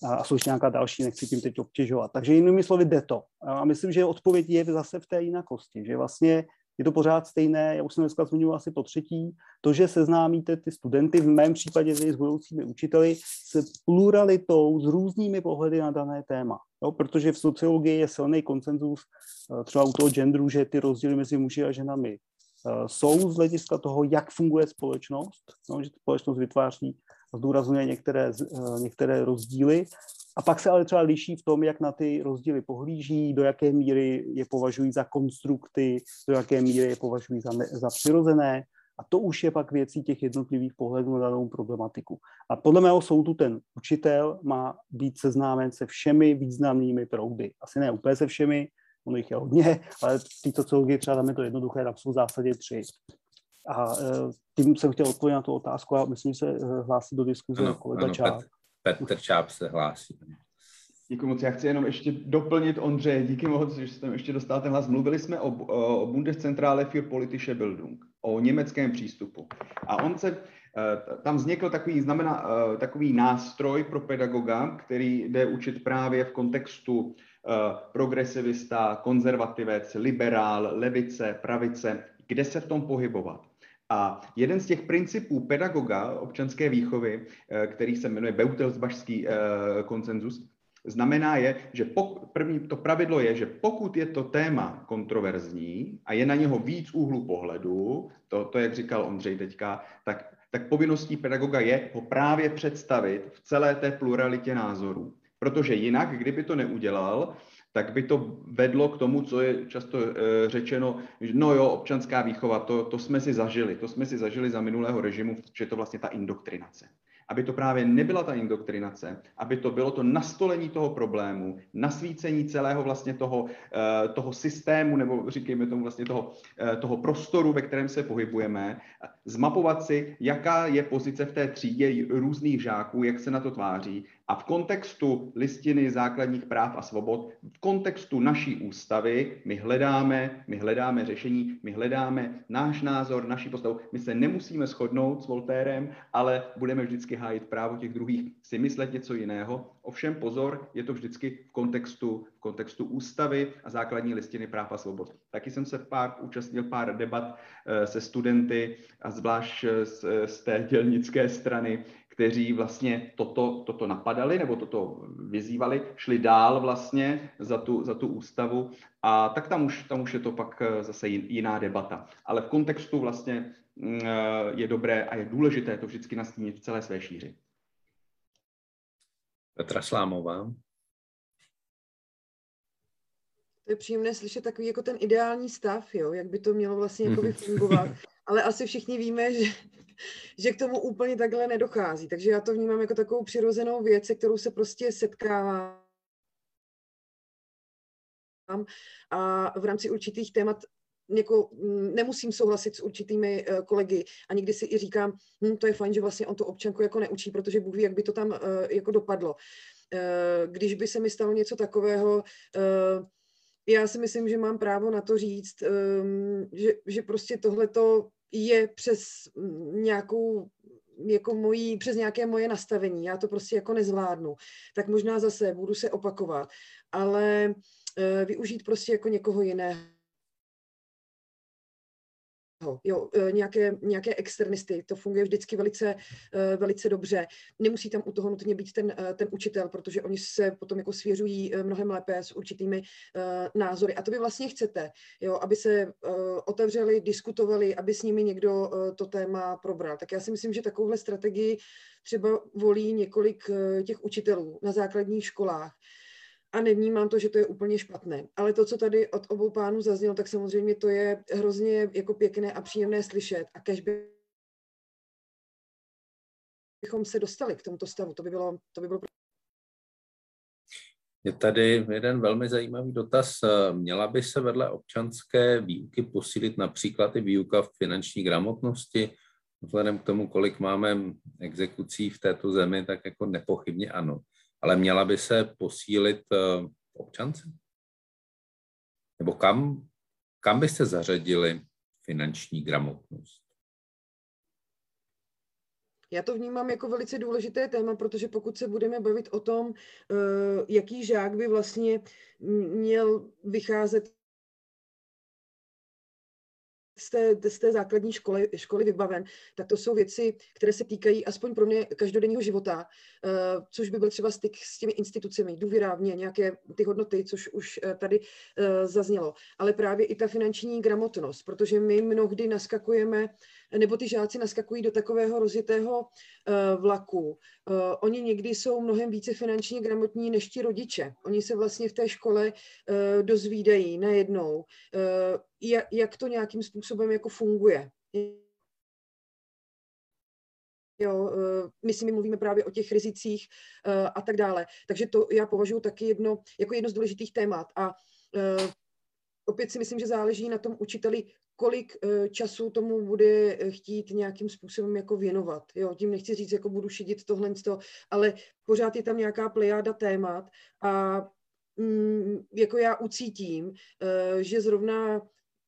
A jsou ještě nějaká další, nechci tím teď obtěžovat. Takže jinými slovy jde to. A myslím, že odpověď je zase v té jinakosti, že vlastně je to pořád stejné, já už jsem dneska zmiňoval asi po třetí, to, že seznámíte ty studenty, v mém případě s budoucími učiteli, se pluralitou, s různými pohledy na dané téma. Jo, protože v sociologii je silný koncenzus eh, třeba u toho genderu, že ty rozdíly mezi muži a ženami eh, jsou z hlediska toho, jak funguje společnost, no, že společnost vytváří a zdůrazňuje některé, eh, některé rozdíly a pak se ale třeba liší v tom, jak na ty rozdíly pohlíží, do jaké míry je považují za konstrukty, do jaké míry je považují za, ne, za přirozené. A to už je pak věcí těch jednotlivých pohledů na danou problematiku. A podle mého soudu ten učitel má být seznámen se všemi významnými proudy. Asi ne úplně se všemi, ono jich je hodně, ale v té sociologii třeba tam je to jednoduché, tam jsou v zásadě tři. A e, tím jsem chtěl odpovědět na tu otázku a myslím, že se e, hlásí do diskuze ano, kolega ano, Čáp. Petr Čáp se hlásí. Děkuji moc. Já chci jenom ještě doplnit Ondře, díky moc, že jste ještě dostal ten hlas. Mluvili jsme o, o Bundeszentrale für politische Bildung, o německém přístupu. A on se, eh, tam vznikl takový, znamená, takový nástroj pro pedagoga, který jde učit právě v kontextu progresivista, konzervativec, liberál, levice, pravice, kde se v tom pohybovat. A jeden z těch principů pedagoga občanské výchovy, eh, který se jmenuje Beutelsbašský eh, koncenzus, znamená je, že pok, první to pravidlo je, že pokud je to téma kontroverzní a je na něho víc úhlu pohledu, to, to jak říkal Ondřej teďka, tak, tak povinností pedagoga je ho právě představit v celé té pluralitě názorů. Protože jinak, kdyby to neudělal, tak by to vedlo k tomu, co je často řečeno, že no jo, občanská výchova, to, to jsme si zažili, to jsme si zažili za minulého režimu, že je to vlastně ta indoktrinace. Aby to právě nebyla ta indoktrinace, aby to bylo to nastolení toho problému, nasvícení celého vlastně toho, eh, toho systému, nebo říkejme tomu vlastně toho, eh, toho prostoru, ve kterém se pohybujeme, zmapovat si, jaká je pozice v té třídě různých žáků, jak se na to tváří a v kontextu listiny základních práv a svobod, v kontextu naší ústavy, my hledáme, my hledáme řešení, my hledáme náš názor, naší postavu. My se nemusíme shodnout s Voltérem, ale budeme vždycky hájit právo těch druhých si myslet něco jiného. Ovšem pozor, je to vždycky v kontextu, v kontextu ústavy a základní listiny práv a svobod. Taky jsem se pár, účastnil pár debat eh, se studenty a zvlášť z, z té dělnické strany, kteří vlastně toto, toto napadali nebo toto vyzývali, šli dál vlastně za tu, za tu ústavu a tak tam už, tam už je to pak eh, zase jiná debata. Ale v kontextu vlastně mm, eh, je dobré a je důležité to vždycky nastínit v celé své šíři. Petra Slámová. To je příjemné slyšet takový jako ten ideální stav, jo, jak by to mělo vlastně jako fungovat. Ale asi všichni víme, že že k tomu úplně takhle nedochází. Takže já to vnímám jako takovou přirozenou věc, se kterou se prostě setkávám a v rámci určitých témat jako, nemusím souhlasit s určitými uh, kolegy a někdy si i říkám, hm, to je fajn, že vlastně on to občanku jako neučí, protože Bůh ví, jak by to tam uh, jako dopadlo. Uh, když by se mi stalo něco takového, já si myslím, že mám právo na to říct, um, že, že prostě tohleto je přes nějakou jako mojí, přes nějaké moje nastavení, já to prostě jako nezvládnu, tak možná zase budu se opakovat, ale uh, využít prostě jako někoho jiného jo, e, nějaké, nějaké externisty, to funguje vždycky velice, e, velice dobře. Nemusí tam u toho nutně být ten, e, ten učitel, protože oni se potom jako svěřují mnohem lépe s určitými názory. A to vy vlastně chcete, jo, aby se otevřeli, diskutovali, aby s nimi někdo to téma probral. Tak já si myslím, že takovouhle strategii třeba volí několik těch učitelů na základních školách, a nevnímám to, že to je úplně špatné. Ale to, co tady od obou pánů zaznělo, tak samozřejmě to je hrozně jako pěkné a příjemné slyšet. A kež by bychom se dostali k tomuto stavu, to by bylo, to by bylo je tady jeden velmi zajímavý dotaz. Měla by se vedle občanské výuky posílit například i výuka v finanční gramotnosti? Vzhledem k tomu, kolik máme exekucí v této zemi, tak jako nepochybně ano ale měla by se posílit uh, občance? Nebo kam, kam byste zařadili finanční gramotnost? Já to vnímám jako velice důležité téma, protože pokud se budeme bavit o tom, eh, jaký žák by vlastně měl vycházet z té, z té základní školy, školy vybaven, tak to jsou věci, které se týkají aspoň pro mě každodenního života, uh, což by byl třeba styk s těmi institucemi, důvěra v ně, nějaké ty hodnoty, což už uh, tady uh, zaznělo. Ale právě i ta finanční gramotnost, protože my mnohdy naskakujeme nebo ty žáci naskakují do takového rozjetého uh, vlaku. Uh, oni někdy jsou mnohem více finančně gramotní než ti rodiče. Oni se vlastně v té škole uh, dozvídají najednou, jak, jak to nějakým způsobem jako funguje. Jo, my si my mluvíme právě o těch rizicích a tak dále. Takže to já považuji taky jedno, jako jedno z důležitých témat. A opět si myslím, že záleží na tom učiteli, kolik eh, času tomu bude eh, chtít nějakým způsobem jako věnovat. Jo, tím nechci říct, jako budu šidit tohle, ale pořád je tam nějaká plejáda témat a mm, jako já ucítím, eh, že zrovna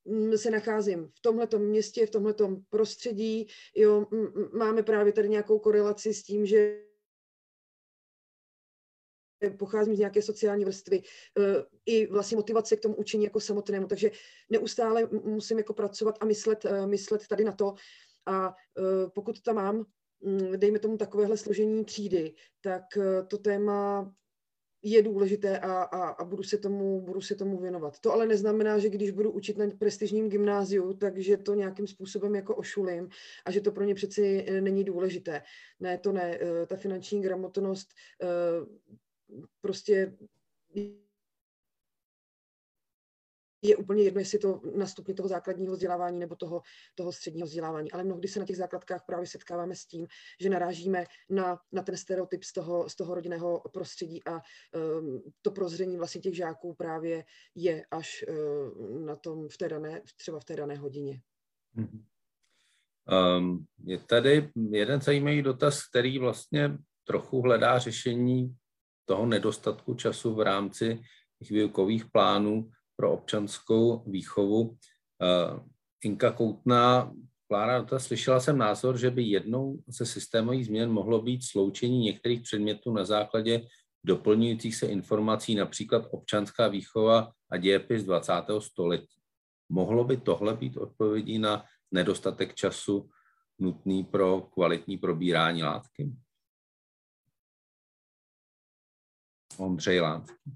mm, se nacházím v tomhletom městě, v tomhletom prostředí, jo, máme právě tady nějakou korelaci s tím, že pocházím z nějaké sociální vrstvy, eh, i vlastně motivace k tomu učení jako samotnému. Takže neustále musím jako pracovat a myslet, eh, myslet tady na to. A eh, pokud tam mám, mm, dejme tomu takovéhle složení třídy, tak to téma je důležité a, a, a budu, se tomu, budu se tomu věnovat. To ale neznamená, že když budu učit na prestižním gymnáziu, takže to nějakým způsobem jako ošulím a že to pro ně přeci není důležité. Ne, to ne. Ta finanční gramotnost prostě je úplně jedno, jestli to na stupni toho základního vzdělávání nebo toho, toho středního vzdělávání. Ale mnohdy se na těch základkách právě setkáváme s tím, že narážíme na, na ten stereotyp z toho, z toho rodinného prostředí a um, to prozření vlastně těch žáků právě je až uh, na tom v té dané, třeba v té dané hodině. Um, je tady jeden zajímavý dotaz, který vlastně trochu hledá řešení toho nedostatku času v rámci výukových plánů pro občanskou výchovu. Uh, Inka Koutná, Klára, to slyšela jsem názor, že by jednou ze systémových změn mohlo být sloučení některých předmětů na základě doplňujících se informací, například občanská výchova a dějepis 20. století. Mohlo by tohle být odpovědí na nedostatek času nutný pro kvalitní probírání látky? Ondřej Lánský.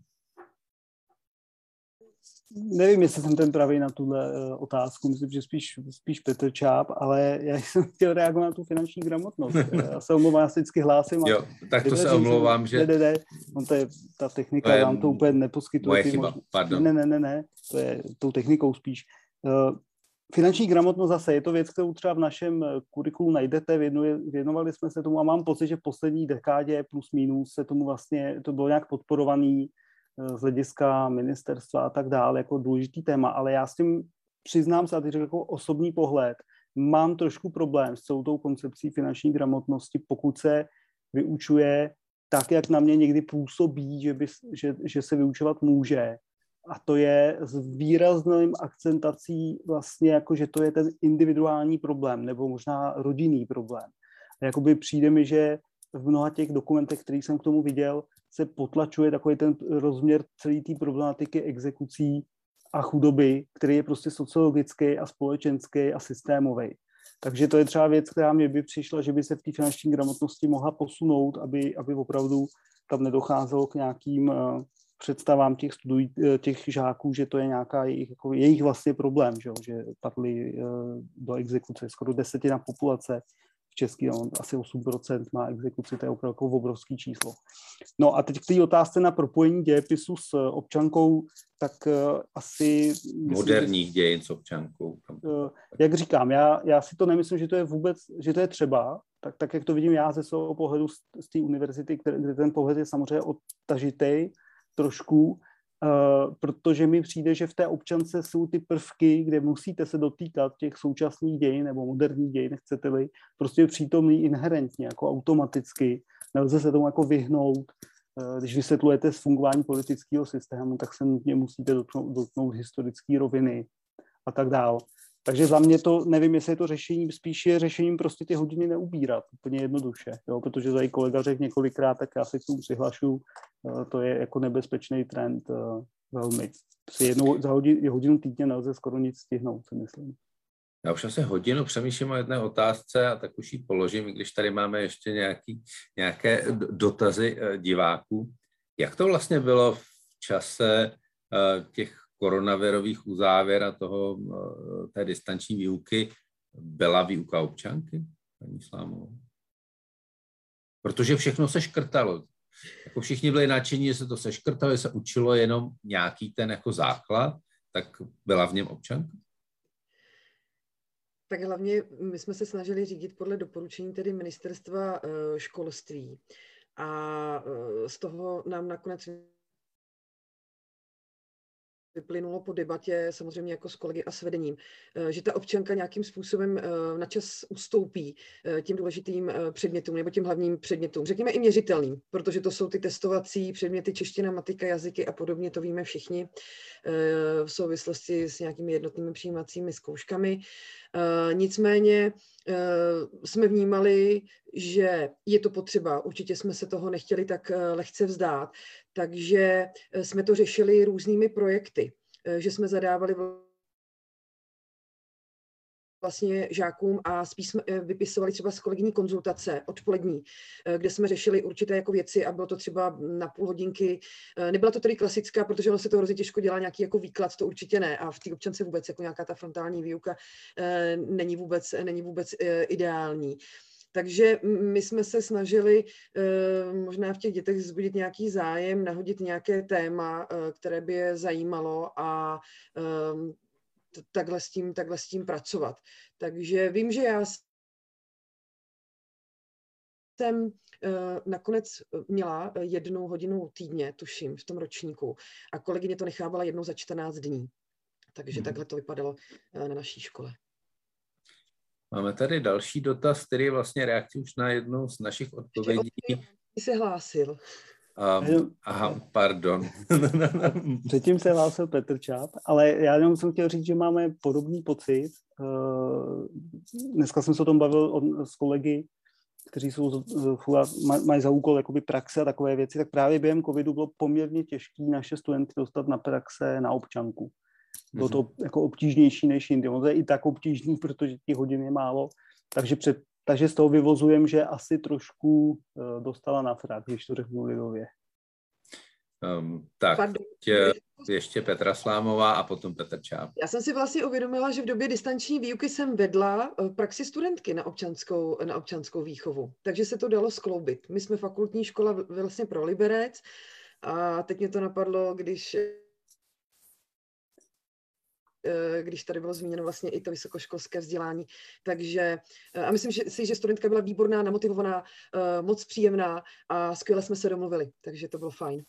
Nevím, jestli jsem ten pravý na tuhle eh, otázku, myslím, že spíš, spíš Petr Čáp, ale já jsem chtěl reagovat na tu finanční gramotnost. Já se omlouvám, já se vždycky hlásím. Jo, tak to se omlouvám, že... Ne, ne, ne, no to je, ta technika to vám to úplně neposkytuje. Moje chyba, pardon. Ne, ne, ne, ne, to je tou technikou spíš. Finanční gramotnost zase je to věc, kterou třeba v našem eh, kurikulu najdete, věnovali jsme se tomu a mám pocit, že v poslední dekádě plus minus se tomu vlastně, to bylo nějak podporovaný Eh, z hlediska ministerstva a tak dále, jako důležitý téma, ale já s tím přiznám se, a teď jako osobní pohled, mám trošku problém s celou tou koncepcí finanční gramotnosti, pokud se vyučuje tak, jak na mě někdy působí, že, by, že, že se vyučovat může. A to je s výrazným akcentací vlastně, jako že to je ten individuální problém, nebo možná rodinný problém. A jakoby přijde mi, že v mnoha těch dokumentech, který jsem k tomu viděl, se potlačuje takový ten rozměr celé té problematiky exekucí a chudoby, který je prostě sociologický a společenský a systémový. Takže to je třeba věc, která mě by přišla, že by se v té finanční gramotnosti mohla posunout, aby, aby opravdu tam nedocházelo k nějakým uh, představám těch, studují, eh, těch žáků, že to je nějaká jejich, jako jejich vlastně problém, že, že padli uh, do exekuce skoro desetina populace v České, on asi 8% má exekuci, to je opravdu jako obrovský číslo. No a teď k té otázce na propojení dějepisu s občankou, tak uh, asi... Moderních myslím, dějin s občankou. Uh, jak říkám, já, já si to nemyslím, že to je vůbec, že to je třeba, tak, tak jak to vidím já ze svého pohledu z, z té univerzity, kde, kde ten pohled je samozřejmě odtažitý trošku, Uh, protože mi přijde, že v té občance jsou ty prvky, kde musíte se dotýkat těch současných dějin nebo moderních dějin, chcete-li, prostě přítomný inherentně, jako automaticky. Nelze se tomu jako vyhnout. Uh, když vysvětlujete fungování politického systému, tak se nutně musíte dotknout, dotknout historické roviny a tak dále. Takže za mě to, nevím, jestli je to řešení, spíš je řešením prostě ty hodiny neubírat, úplně jednoduše, jo, protože tady kolega řekl několikrát, tak já se k tomu přihlašu, eh, to je jako nebezpečný trend eh, velmi. Si jednou za hodinu, hodinu týdně nelze skoro nic stihnout, si myslím. Já už asi hodinu přemýšlím o jedné otázce a tak už ji položím, když tady máme ještě nějaký, nějaké dotazy eh, diváků. Jak to vlastně bylo v čase těch koronavirových uzávěr a toho, eh, té distanční výuky byla výuka občanky, paní Slámová? Protože všechno se škrtalo. Jako všichni byli nadšení, že se to seškrtalo, že se učilo jenom nějaký ten jako základ, tak byla v něm občanka? Tak hlavně my jsme se snažili řídit podle doporučení tedy ministerstva eh, školství. A eh, z toho nám nakonec vyplynulo po debatě samozřejmě jako s kolegy a s vedením, eh, že ta občanka nějakým způsobem eh, na čas ustoupí eh, těm důležitým předmětům nebo těm hlavním předmětům, řekněme i měřitelným, protože to jsou ty testovací předměty čeština, matika, jazyky a podobně, to víme všichni v souvislosti s nějakými jednotnými přijímacími zkouškami. Nicméně jsme vnímali, že je to potřeba. Určitě jsme se toho nechtěli tak lehce vzdát. Takže jsme to řešili různými projekty, že jsme zadávali vlastně žákům a spíš jsme eh, vypisovali třeba z kolegyní konzultace odpolední, eh, kde jsme řešili určité jako věci a bylo to třeba na půl hodinky. Eh, nebyla to tedy klasická, protože ono se to hrozně těžko dělá nějaký jako výklad, to určitě ne. A v té občance vůbec jako nějaká ta frontální výuka není vůbec, není vůbec ideální. Takže my jsme se snažili možná v těch dětech vzbudit nějaký zájem, nahodit nějaké téma, které by je zajímalo a takhle s tím, takhle s tím pracovat. Takže vím, že já jsem eh, nakonec měla jednu hodinu týdně, tuším, v tom ročníku a kolegyně to nechávala jednou za 14 dní. Takže hmm. takhle to vypadalo eh, na naší škole. Máme tady další dotaz, který je vlastně reakcí už na jednu z našich odpovědí. Ty se hlásil. Um, aha, pardon. Předtím se hlásil Petr Čáp, ale já jenom jsem chtěl říct, že máme podobný pocit. Uh, dneska jsem se o tom bavil s kolegy, kteří jsou, mají za úkol jakoby praxe a takové věci, tak právě během covidu bylo poměrně těžké naše studenty dostat na praxe na občanku. Bylo to mhm. jako obtížnější než jindy. Ono je i tak obtížný, protože těch hodin je málo. Takže před takže z toho vyvozujem, že asi trošku uh, dostala na frak, když to řeknu lidově. Um, tak, tě, ještě Petra Slámová a potom Petr Čáp. Já jsem si vlastně uvědomila, že v době distanční výuky jsem vedla eh, praxi studentky na občanskou, na občanskou výchovu, takže se to dalo skloubit. My jsme fakultní škola vlastně pro Liberec a teď mě to napadlo, když Eh, když tady bylo zmíněno vlastně i to vysokoškolské vzdělání. Takže eh, a myslím že, si, že studentka byla výborná, namotivovaná, eh, moc příjemná a skvěle jsme se domluvili, takže to bylo fajn.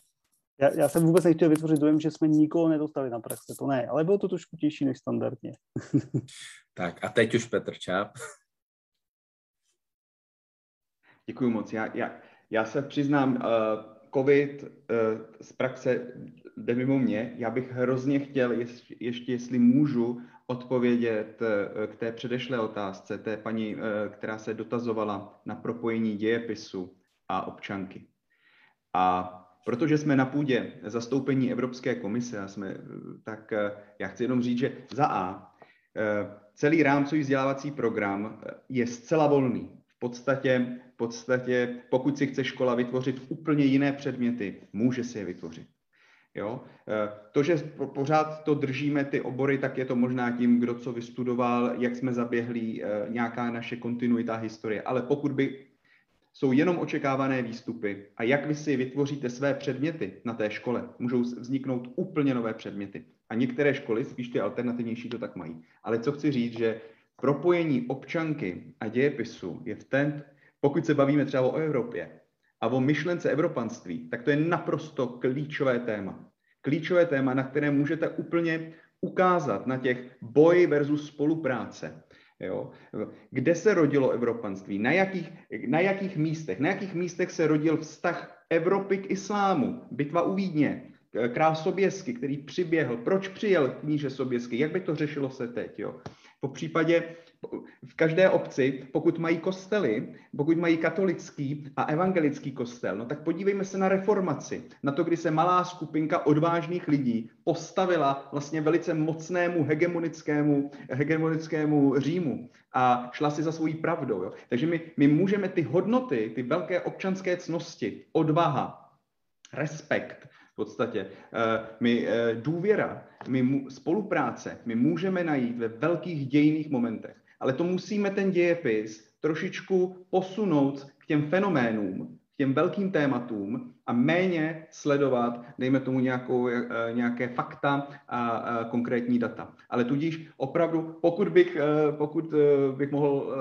Já, já jsem vůbec nechtěl vytvořit dojem, že jsme nikoho nedostali na praxi, to ne, ale bylo to trošku těžší než standardně. tak a teď už Petr Čáp. Děkuji moc. Já, já, já se přiznám, uh, COVID uh, z praxe jde mimo mě. Já bych hrozně chtěl, ještě, ještě jestli můžu, odpovědět uh, k té předešlé otázce, té paní, uh, která se dotazovala na propojení dějepisu a občanky. A protože jsme na půdě zastoupení Evropské komise, a jsme, tak já chci jenom říct, že za A, celý rámcový vzdělávací program je zcela volný podstatě, v podstatě, pokud si chce škola vytvořit úplně jiné předměty, může si je vytvořit. Jo? E, to, že pořád to držíme, ty obory, tak je to možná tím, kdo co vystudoval, jak jsme zaběhli, e, nějaká naše kontinuita historie. Ale pokud by jsou jenom očekávané výstupy a jak vy si vytvoříte své předměty na té škole, můžou vzniknout úplně nové předměty. A některé školy, spíš ty alternativnější, to tak mají. Ale co chci říct, že propojení občanky a dějepisu je v ten, pokud se bavíme třeba o Evropě a o myšlence evropanství, tak to je naprosto klíčové téma. Klíčové téma, na které můžete úplně ukázat na těch boj versus spolupráce. Jo? Kde se rodilo evropanství? Na jakých, na jakých místech? Na jakých místech se rodil vztah Evropy k islámu? Bitva u Vídně, král Soběsky, který přiběhl. Proč přijel kníže Soběsky? Jak by to řešilo se teď? Jo? Po případě v každé obci, pokud mají kostely, pokud mají katolický a evangelický kostel, no tak podívejme se na reformaci, na to, kdy se malá skupinka odvážných lidí postavila vlastně velice mocnému hegemonickému, hegemonickému Římu a šla si za svojí pravdou. Jo? Takže my, my můžeme ty hodnoty, ty velké občanské cnosti, odvaha, respekt, v podstatě. Eh, my eh, důvěra, my spolupráce, my můžeme najít ve velkých dějných momentech, ale to musíme ten dějepis trošičku posunout k těm fenoménům, k těm velkým tématům a méně sledovat, dejme tomu nějakou, eh, nějaké fakta a konkrétní data. Ale tudíž opravdu, pokud bych, pokud bych mohl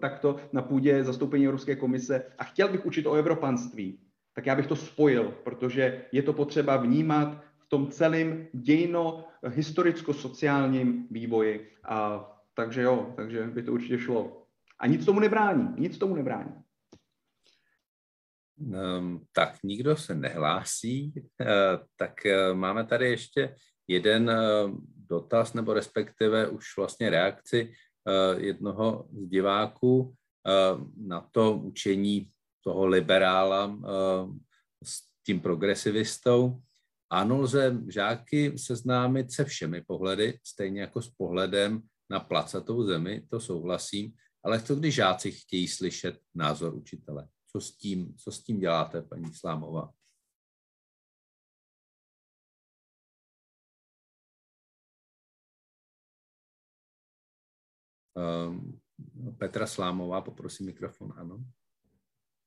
takto na půdě zastoupení Evropské komise a chtěl bych učit o evropanství, tak já bych to spojil, protože je to potřeba vnímat v tom celém dějino-historicko-sociálním vývoji. A, takže jo, takže by to určitě šlo. A nic tomu nebrání, nic tomu nebrání. Um, tak nikdo se nehlásí, uh, tak uh, máme tady ještě jeden uh, dotaz, nebo respektive už vlastně reakci jednoho z diváků na to učení toho liberála uh, s tím progresivistou. Ano, lze žáky seznámit se všemi pohledy, stejně jako s pohledem na placatou zemi, to souhlasím, ale co když žáci chtějí slyšet názor učitele? Co s tím, co s tím děláte, paní Slámová? Um, Petra Slámová, poprosím mikrofon, ano.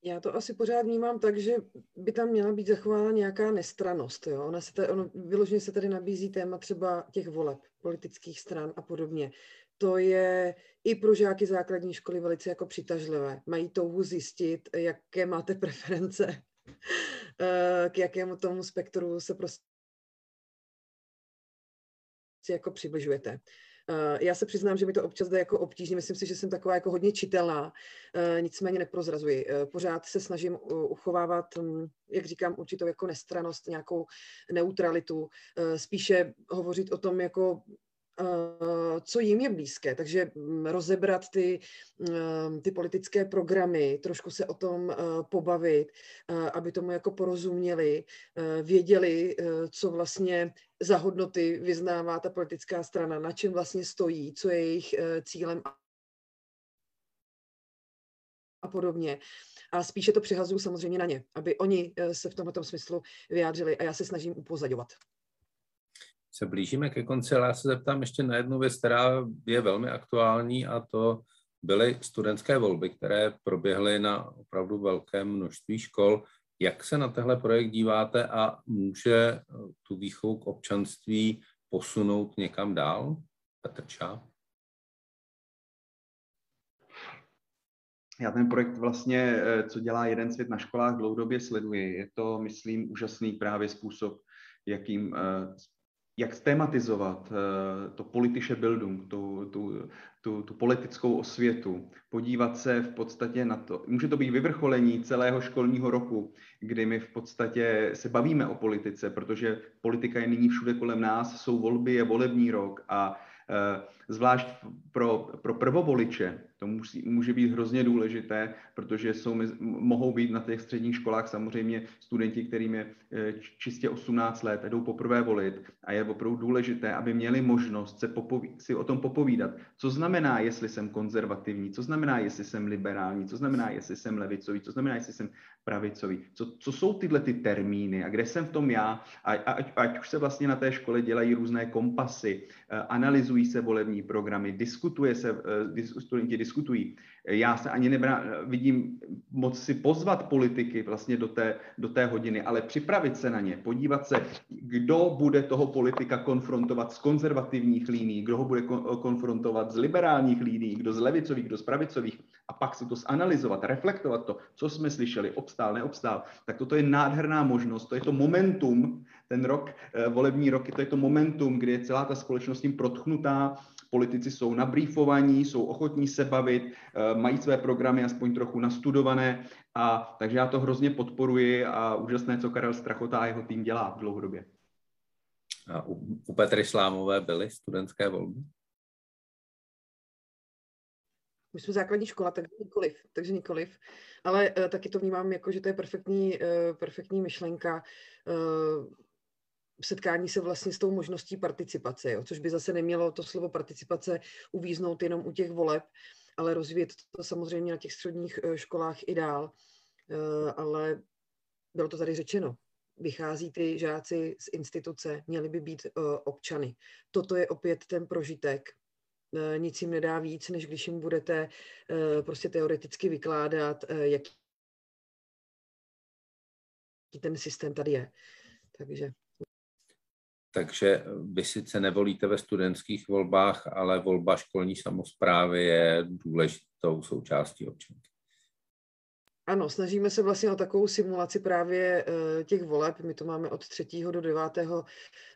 Já to asi pořád vnímám tak, že by tam měla být zachována nějaká nestranost. Jo? Ona se tady, ono, vyloženě se tady nabízí téma třeba těch voleb, politických stran a podobně. To je i pro žáky základní školy velice jako přitažlivé. Mají touhu zjistit, jaké máte preference, eh, k jakému tomu spektru se prostě jako přibližujete. Eh, já se přiznám, že mi to občas jde jako obtížně, myslím si, že jsem taková jako hodně čitelná, eh, nicméně neprozrazuji. Eh, pořád se snažím uchovávat, hm, jak říkám, určitou jako nestranost, nějakou neutralitu, spíše hovořit o tom jako co jim je blízké. Takže hm, rozebrat ty, hm, ty politické programy, trošku se o tom pobavit, aby tomu jako porozuměli, věděli, co vlastně za hodnoty vyznává ta politická strana, na čem vlastně stojí, co je jejich cílem a podobně. A spíše to přihazuju samozřejmě na ně, aby oni se v tomto smyslu vyjádřili a já se snažím upozadovat. Se blížíme ke konci, ale já se zeptám ještě na jednu věc, která je velmi aktuální a to byly studentské volby, které proběhly na opravdu velkém množství škol. Jak se na tehle projekt díváte a může eh, tu výchovu k občanství posunout někam dál? Petr Čá? Já ten projekt vlastně, eh, co dělá jeden svět na školách, dlouhodobě sleduji. Je to, myslím, úžasný právě způsob, jakým eh, jak stématizovat uh, to politische Bildung, tu, tu, tu, tu politickou osvětu, podívat se v podstatě na to. Může to být vyvrcholení celého školního roku, kdy my v podstatě se bavíme o politice, protože politika je nyní všude kolem nás, jsou volby, je volební rok a uh, zvlášť pro, pro prvovoliče to musí, může být hrozně důležité, protože jsou, mohou být na těch středních školách samozřejmě studenti, kterým je eh, čistě 18 let, jdou poprvé volit a je opravdu důležité, aby měli možnost se popoví, si o tom popovídat. Co znamená, jestli jsem konzervativní, co znamená, jestli jsem liberální, co znamená, jestli jsem levicový, co znamená, jestli jsem pravicový. Co, co jsou tyhle ty termíny a kde jsem v tom já? A, a, ať, ať už se vlastně na té škole dělají různé kompasy, eh, analyzují se volební programy, diskutuje se, eh, studenti diskutují. Já se ani nebra, vidím moc si pozvat politiky vlastně do té, do té hodiny, ale připravit se na ně, podívat se, kdo bude toho politika konfrontovat z konzervativních líní, kdo ho bude konfrontovat z liberálních líní, kdo z levicových, kdo z pravicových a pak si to zanalizovat, reflektovat to, co jsme slyšeli, obstál, neobstál, tak toto je nádherná možnost, to je to momentum, ten rok, eh, volební rok, to je to momentum, kdy je celá ta společnost tím protchnutá, politici jsou nabrýfovaní, jsou ochotní se bavit, eh, mají své programy aspoň trochu nastudované, a takže já to hrozně podporuji a úžasné, co Karel Strachota a jeho tým dělá v dlouhodobě. A u, u Petry Slámové byly studentské volby? My jsme základní škola, takže nikoliv, takže nikoliv. Ale uh, taky to vnímám jako, že to je perfektní, uh, perfektní myšlenka. Uh, setkání se vlastně s tou možností participace, jo, což by zase nemělo to slovo participace uvíznout jenom u těch voleb, ale rozvíjet to samozřejmě na těch středních školách i dál. Eh, ale bylo to tady řečeno. Vychází ty žáci z instituce, měli by být eh, občany. Toto je opět ten prožitek. Nic jim nedá víc, než když jim budete prostě teoreticky vykládat, jaký ten systém tady je. Takže takže vy sice nevolíte ve studentských volbách, ale volba školní samozprávy je důležitou součástí občanky. Ano, snažíme se vlastně o takovou simulaci právě eh, těch voleb. My to máme od třetího do devátého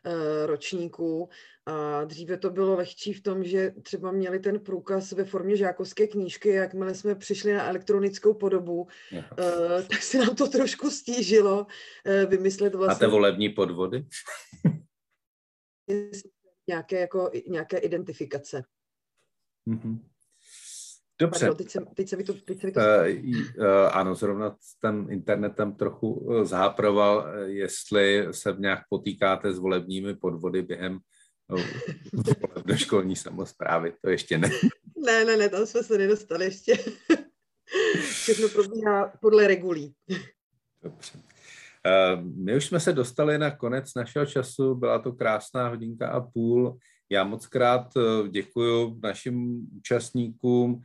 eh, ročníku. A dříve to bylo lehčí v tom, že třeba měli ten průkaz ve formě žákovské knížky, jakmile jsme přišli na elektronickou podobu, Aha. Eh, tak se nám to trošku stížilo vymyslet vlastně... A ty volební podvody? nějaké, jako, nějaké identifikace. Mm-hmm. Dobře. Pardon, teď se, teď se mi to... Teď se mi to... Uh, uh, ano, zrovna ten internet tam trochu uh, zháproval, jestli se nějak potýkáte s volebními podvody během do školní samozprávy. To ještě ne. ne, ne, ne, tam jsme se nedostali ještě. Všechno probíhá podle regulí. Dobře. My už jsme se dostali na konec našeho času, byla to krásná hodinka a půl. Já moc krát děkuji našim účastníkům,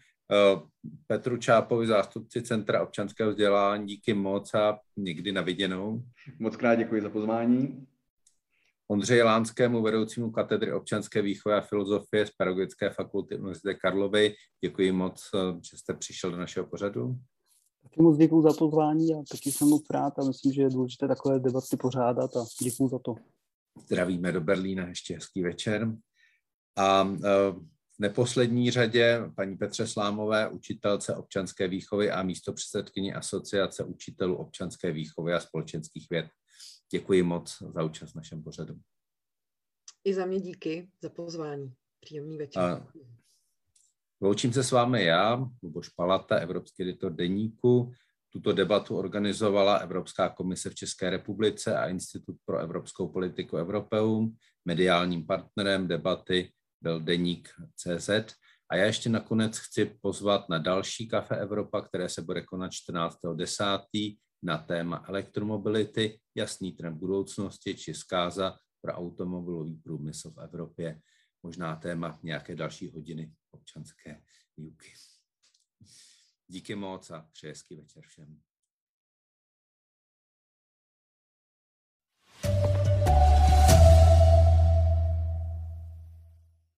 Petru Čápovi, zástupci Centra občanského vzdělání, díky moc a někdy na viděnou. Moc krát děkuji za pozvání. Ondřeji Lánskému, vedoucímu katedry občanské výchovy a filozofie z Pedagogické fakulty Univerzity Karlovy. Děkuji moc, že jste přišel do našeho pořadu. Taky moc děkuji za pozvání a taky jsem moc rád a myslím, že je důležité takové debaty pořádat a děkuji za to. Zdravíme do Berlína, ještě hezký večer. A v neposlední řadě paní Petře Slámové, učitelce občanské výchovy a místo předsedkyni Asociace učitelů občanské výchovy a společenských věd. Děkuji moc za účast v našem pořadu. I za mě díky za pozvání. Příjemný večer. A loučím se s vámi já, Luboš Palata, evropský editor Deníku. Tuto debatu organizovala Evropská komise v České republice a Institut pro evropskou politiku Evropeum. Mediálním partnerem debaty byl Deník CZ. A já ještě nakonec chci pozvat na další Kafe Evropa, které se bude konat 14.10. na téma elektromobility, jasný trend budoucnosti či zkáza pro automobilový průmysl v Evropě. Možná téma nějaké další hodiny občanské výuky. Díky moc a přeji hezký večer všem. thank you